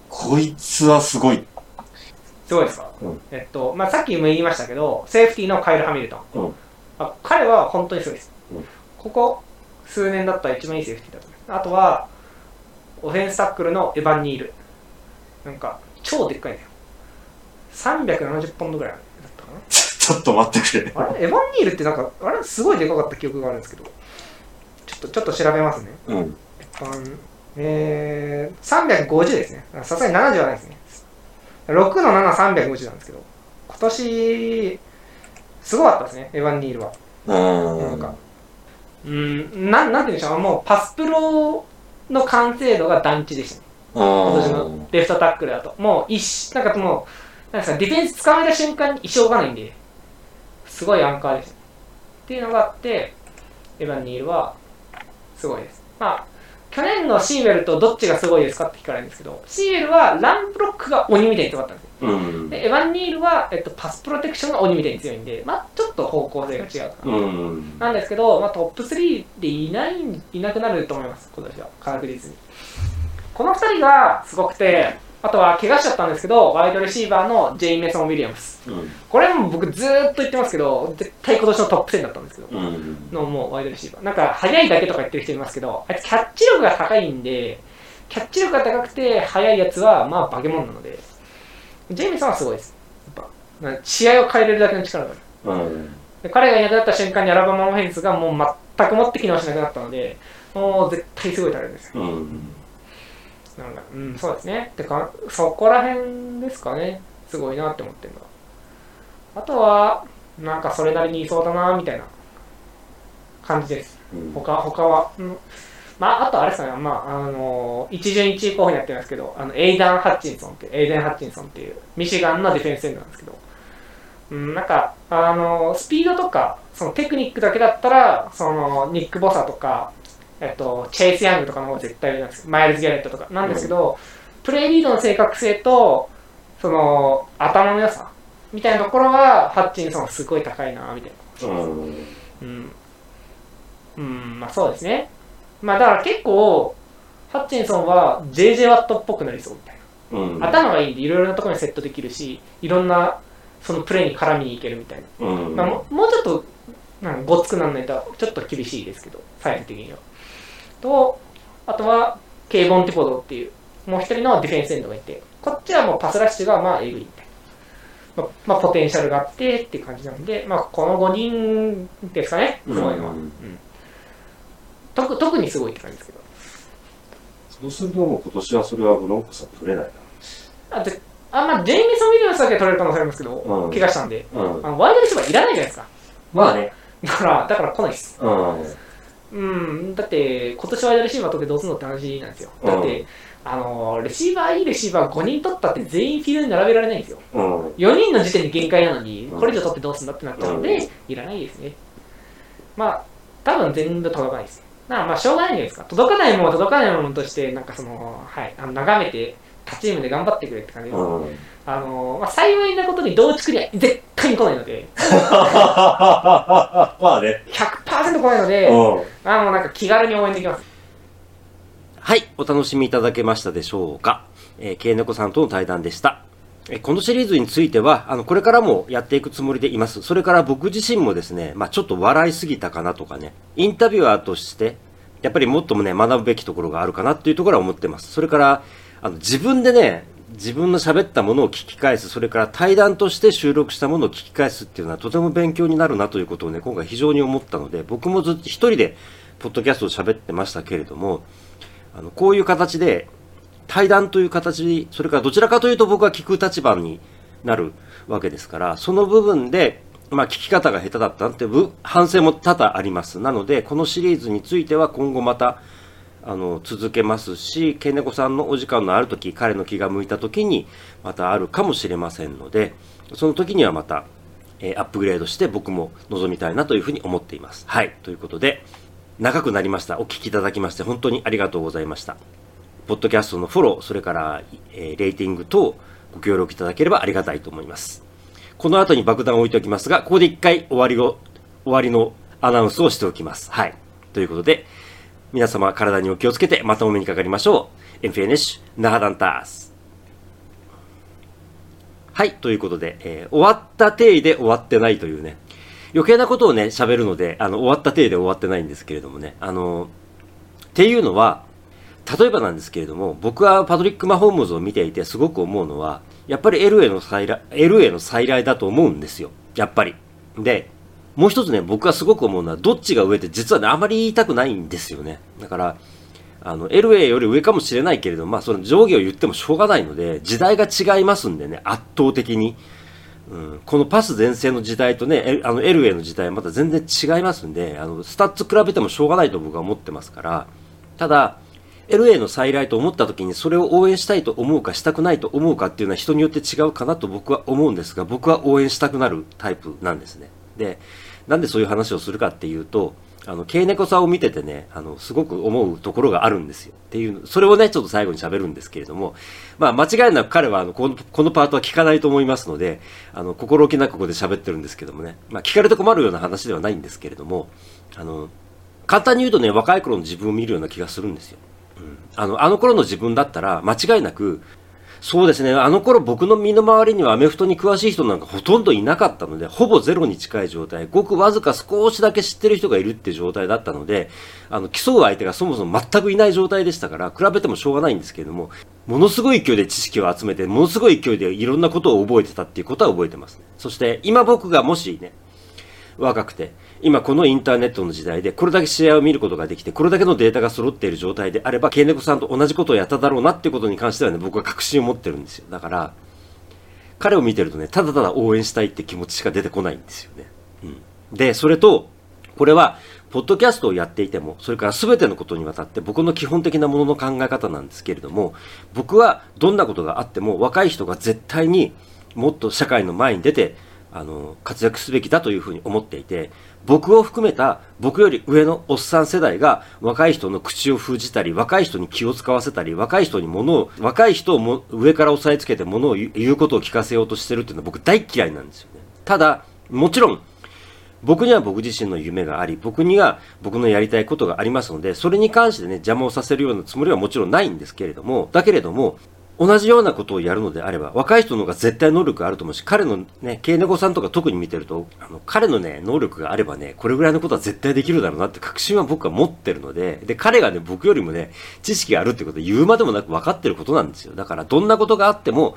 こいつはすごい。すごいですか、うんえっと、まあ、さっきも言いましたけど、セーフティーのカイル・ハミルトン。うんあ彼は本当にすごいです、うんここ数年だったら一番いいセーフティーだと思います。あとは、オフェンスタックルのエヴァン・ニール。なんか、超でっかいんだよ。370ポンドぐらいだったかな。ちょっと待ってくれ。あれ？エヴァン・ニールってなんか、あれすごいでかかった記憶があるんですけど、ちょっと、ちょっと調べますね。うん。えー、350ですね。さすがに70はないですね。6の7、350なんですけど、今年、すごかったですね、エヴァン・ニールは。うん。なんか、うん、なん、なんて言うんでしょう、もうパスプロの完成度が団地でしたね。今年のレフトタックルだと。もう一、なんかもう、なんか、ディフェンス掴めた瞬間に一生がないんで、すごいアンカーでした。っていうのがあって、エヴァン・ニールは、すごいです。まあ、去年のシーウェルとどっちがすごいですかって聞かれるんですけど、シーウェルはランブロックが鬼みたいに強かったんですよ。うん。で、エヴァン・ニールは、えっと、パスプロテクションが鬼みたいに強いんで、まあ、ちょっと方向性が違うかな。うん。なんですけど、まあ、トップ3でいない、いなくなると思います、今年は、確実に。この2人がすごくて、あとは怪我しちゃったんですけど、ワイドレシーバーのジェイ・メソン・ウィリアムス。うん。これも僕ずーっと言ってますけど、絶対今年のトップ10だったんですけど、うん。のもうワイドレシーバー。なんか、速いだけとか言ってる人いますけど、あいつキャッチ力が高いんで、キャッチ力が高くて速いやつは、まあ、化け物なので、ジェイ・メソンはすごいです。やっぱ、な試合を変えれるだけの力がある。うん。で彼がいなくなった瞬間にアラバマオフェンスがもう全くもって機能しなくなったので、もう絶対すごいタレントですよ。うん。なんか、うん、そうですね。てか、そこら辺ですかね。すごいなって思ってるのは。あとは、なんかそれなりにいそうだなみたいな感じです。他、他は。うんまあ、あとあれですかね、まあ、あの一巡一位候補にやってますけど、あの、エイダン・ハッチンソンって、エイデン・ハッチンソンっていう、ミシガンのディフェンスエンドなんですけど、うん、なんか、あのスピードとか、そのテクニックだけだったら、その、ニック・ボサとか、えっと、チェイス・ヤングとかの方が絶対上なんですマイルズ・ギャレットとかなんですけど、プレイリードの正確性と、その、頭の良さ、みたいなところは、ハッチンソンはすごい高いな、みたいな。うん。うん。うん、まあそうですね。まあだから結構、ハッチンソンは JJ ワットっぽくなりそうみたいうん。な。頭がいいんでいろいろなところにセットできるし、いろんなそのプレーに絡みにいけるみたいな。うん。まあ、ももうちょっと、なんかごつくならないとちょっと厳しいですけど、サイズ的には。と、あとは、ケイボン・ティポドっていう、もう一人のディフェンスエンドがいて、こっちはもうパスラッシュがまあエグいみたいな。まあ、まあ、ポテンシャルがあってっていう感じなんで、まあ、この5人ですかね、すごいのは。うんうん特特にすごいって感じですけど。そうするともう今年はそれはブロンコスは取れないあであまあ、ジェイミソン・ウィリアムスだけは取れる可能性ありますけど、うん怪我したんで、な。うん。あのワイドレシーバーいらないじゃないですか。まあね。だから、だから来ないです。うん。うん、だって、今年ワイドレシーバー取ってどうすんのって話なんですよ。うんだって、あのレシーバー、いいレシーバー5人取ったって全員フィールドに並べられないんですよ。うん。4人の時点で限界なのに、うんこれ以上取ってどうすんだってなっちゃうので、うんいらないですね。まあ、多分全部届かないです。まあ、まあ、しょうがないんじゃないですか。届かないものは届かないものとして、なんかその、はい、あの眺めて、他チームで頑張ってくれって感じです。うん。あのまあ、幸いなことに同地区には絶対に来ないので、まあね。100%来ないので、うん。あもうなんか気軽に応援できます。はい、お楽しみいただけましたでしょうか。えー、ケイネコさんとの対談でした。えーこのシリーズについては、あの、これからもやっていくつもりでいます。それから僕自身もですね、まあちょっと笑いすぎたかなとかね、インタビュアーとして、やっぱりもっともね、学ぶべきところがあるかなっていうところは思ってます。それから、あの、自分でね、自分の喋ったものを聞き返す、それから対談として収録したものを聞き返すっていうのはとても勉強になるなということをね、今回非常に思ったので、僕もずっと一人で、ポッドキャストを喋ってましたけれども、あの、こういう形で、対談という形、それからどちらかというと僕は聞く立場になるわけですから、その部分で、まあ聞き方が下手だったって反省も多々あります。なので、このシリーズについては今後また、あの、続けますし、ケネコさんのお時間のある時、彼の気が向いた時に、またあるかもしれませんので、その時にはまた、えーアップグレードして僕も望みたいなというふうに思っています。はい。ということで、長くなりました。お聞きいただきまして本当にありがとうございました。ポッドキャストのフォロー、それから、えーレーティング等ご協力いただければありがたいと思います。この後に爆弾を置いておきますが、ここで一回終わりを、終わりのアナウンスをしておきます。はい。ということで、皆様体にお気をつけてまたお目にかかりましょう。エンフィエネッシュ、ナハダンタース。はい、ということで、えー終わった体で終わってないというね、余計なことをね、喋るので、あの、終わった体で終わってないんですけれどもね、あの、っていうのは、例えばなんですけれども、僕はパトリック・マホームズを見ていてすごく思うのは、やっぱり LA の再来、LA の再来だと思うんですよ。やっぱり。で、もう一つね、僕がすごく思うのは、どっちが上って実はね、あまり言いたくないんですよね。だから、あの、LA より上かもしれないけれど、まあ、その上下を言ってもしょうがないので、時代が違いますんでね、圧倒的に。うん、このパス全盛の時代とね、あの LA の時代はまた全然違いますんで、あの、スタッツ比べてもしょうがないと僕は思ってますから、ただ、LA の再来と思った時にそれを応援したいと思うかしたくないと思うかっていうのは人によって違うかなと僕は思うんですが、僕は応援したくなるタイプなんですね。で、なんでそういう話をするかっていうと、あの、ケイネコさんを見ててね、あの、すごく思うところがあるんですよ。っていう、それをね、ちょっと最後に喋るんですけれども、まあ、間違いなく彼は、あの、この、このパートは聞かないと思いますので、あの、心置きなくここで喋ってるんですけどもね、まあ、聞かれて困るような話ではないんですけれども、あの、簡単に言うとね、若い頃の自分を見るような気がするんですよ。あの、あの頃の自分だったら、間違いなく、そうですね、あの頃僕の身の回りにはアメフトに詳しい人なんかほとんどいなかったので、ほぼゼロに近い状態、ごくわずか少しだけ知ってる人がいるって状態だったので、あの、競う相手がそもそも全くいない状態でしたから、比べてもしょうがないんですけれども、ものすごい勢いで知識を集めて、ものすごい勢いでいろんなことを覚えてたっていうことは覚えてます。そして、今僕がもしね、若くて、今このインターネットの時代でこれだけ試合を見ることができて、これだけのデータが揃っている状態であれば、ケイネコさんと同じことをやっただろうなっていうことに関してはね、僕は確信を持ってるんですよ。だから、彼を見てるとね、ただただ応援したいって気持ちしか出てこないんですよね。うん。で、それと、これは、ポッドキャストをやっていても、それから全てのことにわたって僕の基本的なものの考え方なんですけれども、僕はどんなことがあっても若い人が絶対にもっと社会の前に出て、あの、活躍すべきだというふうに思っていて、僕を含めた僕より上のおっさん世代が若い人の口を封じたり、若い人に気を使わせたり、若い人に物を、若い人をも上から押さえつけて物を言う言うことを聞かせようとしてるっていうのは僕大嫌いなんですよね。ただ、もちろん、僕には僕自身の夢があり、僕には僕のやりたいことがありますので、それに関してね、邪魔をさせるようなつもりはもちろんないんですけれども、だけれども、同じようなことをやるのであれば、若い人の方が絶対能力があると思うし、彼のね、ケイネコさんとか特に見てると、あの、彼のね、能力があればね、これぐらいのことは絶対できるだろうなって確信は僕は持ってるので、で、彼がね、僕よりもね、知識があるってことは言うまでもなく分かってることなんですよ。だから、どんなことがあっても、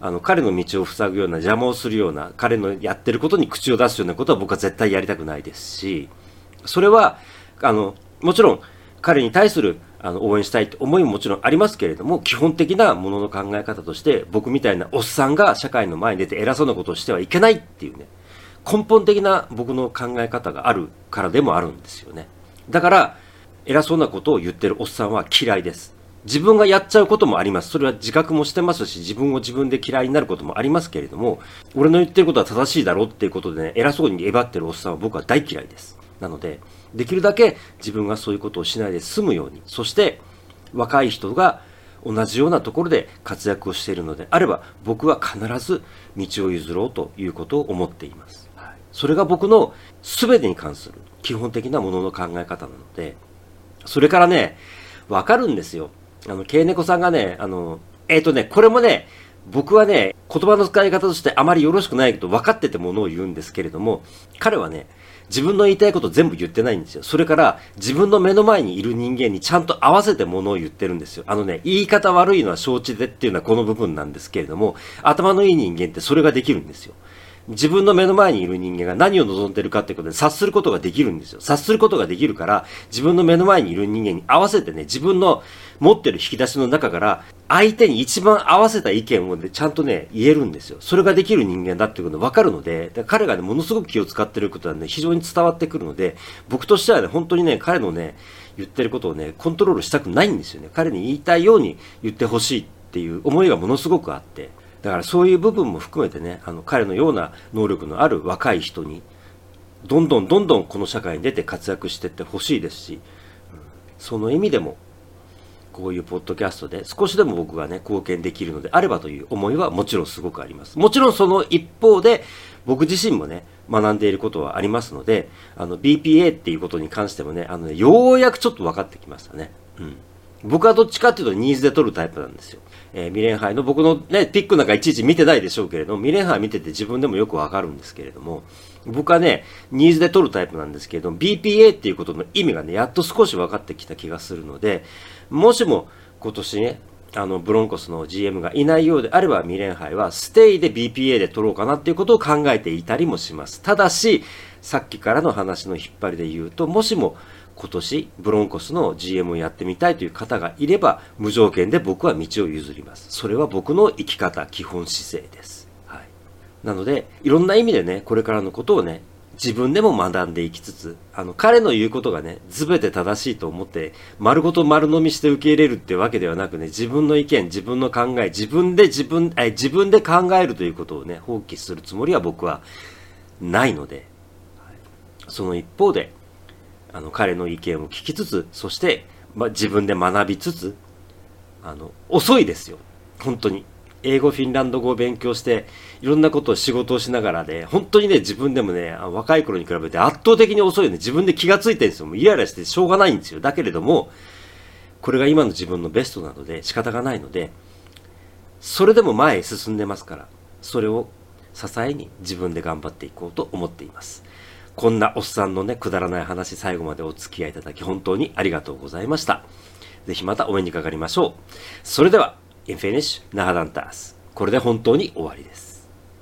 あの、彼の道を塞ぐような、邪魔をするような、彼のやってることに口を出すようなことは僕は絶対やりたくないですし、それは、あの、もちろん、彼に対する、あの、応援したいって思いももちろんありますけれども、基本的なものの考え方として、僕みたいなおっさんが社会の前に出て偉そうなことをしてはいけないっていうね、根本的な僕の考え方があるからでもあるんですよね。だから、偉そうなことを言ってるおっさんは嫌いです。自分がやっちゃうこともあります。それは自覚もしてますし、自分を自分で嫌いになることもありますけれども、俺の言ってることは正しいだろうっていうことでね、偉そうにえばってるおっさんは僕は大嫌いです。なので、できるだけ自分がそういうことをしないで済むように、そして若い人が同じようなところで活躍をしているのであれば、僕は必ず道を譲ろうということを思っています。それが僕の全てに関する基本的なものの考え方なので、それからね、わかるんですよ。あの、ケイネコさんがね、あの、えっ、とね、これもね、僕はね、言葉の使い方としてあまりよろしくないけど分かっててものを言うんですけれども、彼はね、自分の言いたいこと全部言ってないんですよ。それから自分の目の前にいる人間にちゃんと合わせてものを言ってるんですよ。あのね、言い方悪いのは承知でっていうのはこの部分なんですけれども、頭のいい人間ってそれができるんですよ。自分の目の前にいる人間が何を望んでるかってことで察することができるんですよ。察することができるから、自分の目の前にいる人間に合わせてね、自分の持ってる引き出しの中から、相手に一番合わせた意見をね、ちゃんとね、言えるんですよ。それができる人間だっていうことがわかるので、彼がね、ものすごく気を使ってることはね、非常に伝わってくるので、僕としてはね、本当にね、彼のね、言ってることをね、コントロールしたくないんですよね。彼に言いたいように言ってほしいっていう思いがものすごくあって。だからそういう部分も含めてね、あの彼のような能力のある若い人に、どんどんどんどんこの社会に出て活躍していってほしいですし、その意味でも、こういうポッドキャストで少しでも僕がね、貢献できるのであればという思いはもちろんすごくあります。もちろんその一方で、僕自身もね、学んでいることはありますので、あの、BPA っていうことに関してもね、あのね、ようやくちょっと分かってきましたね。うん。僕はどっちかっていうとニーズで取るタイプなんですよ。えー、ミレンハイの僕のね、ピックなんかいちいち見てないでしょうけれども、ミレンハイ見てて自分でもよくわかるんですけれども、僕はね、ニーズで取るタイプなんですけれども、BPA っていうことの意味がね、やっと少し分かってきた気がするので、もしも今年ね、あの、ブロンコスの GM がいないようであれば、ミレンハイはステイで BPA で取ろうかなっていうことを考えていたりもします。ただし、さっきからの話の引っ張りで言うと、もしも今年ブロンコスの GM をやってみたいという方がいれば無条件で僕は道を譲ります。それは僕の生き方基本姿勢です、はい、なのでいろんな意味でねこれからのことをね自分でも学んでいきつつあの彼の言うことがね全て正しいと思って丸ごと丸飲みして受け入れるってわけではなくね自分の意見自分の考え自分で自分え自分で考えるということをね放棄するつもりは僕はないので、その一方であの彼の意見を聞きつつそして、ま自分で学びつつあの遅いですよ。本当に。英語フィンランド語を勉強していろんなことを仕事をしながらで、ね、本当にね自分でもね若い頃に比べて圧倒的に遅いよね自分で気がついてるんですよもうイライラしてしょうがないんですよだけれどもこれが今の自分のベストなので仕方がないのでそれでも前へ進んでますからそれを支えに自分で頑張っていこうと思っていますこんなおっさんのね、くだらない話最後までお付き合いいただき本当にありがとうございました。ぜひまたお目にかかりましょう。それでは、インフィニッシュ、ナハダンタース。これで本当に終わりです。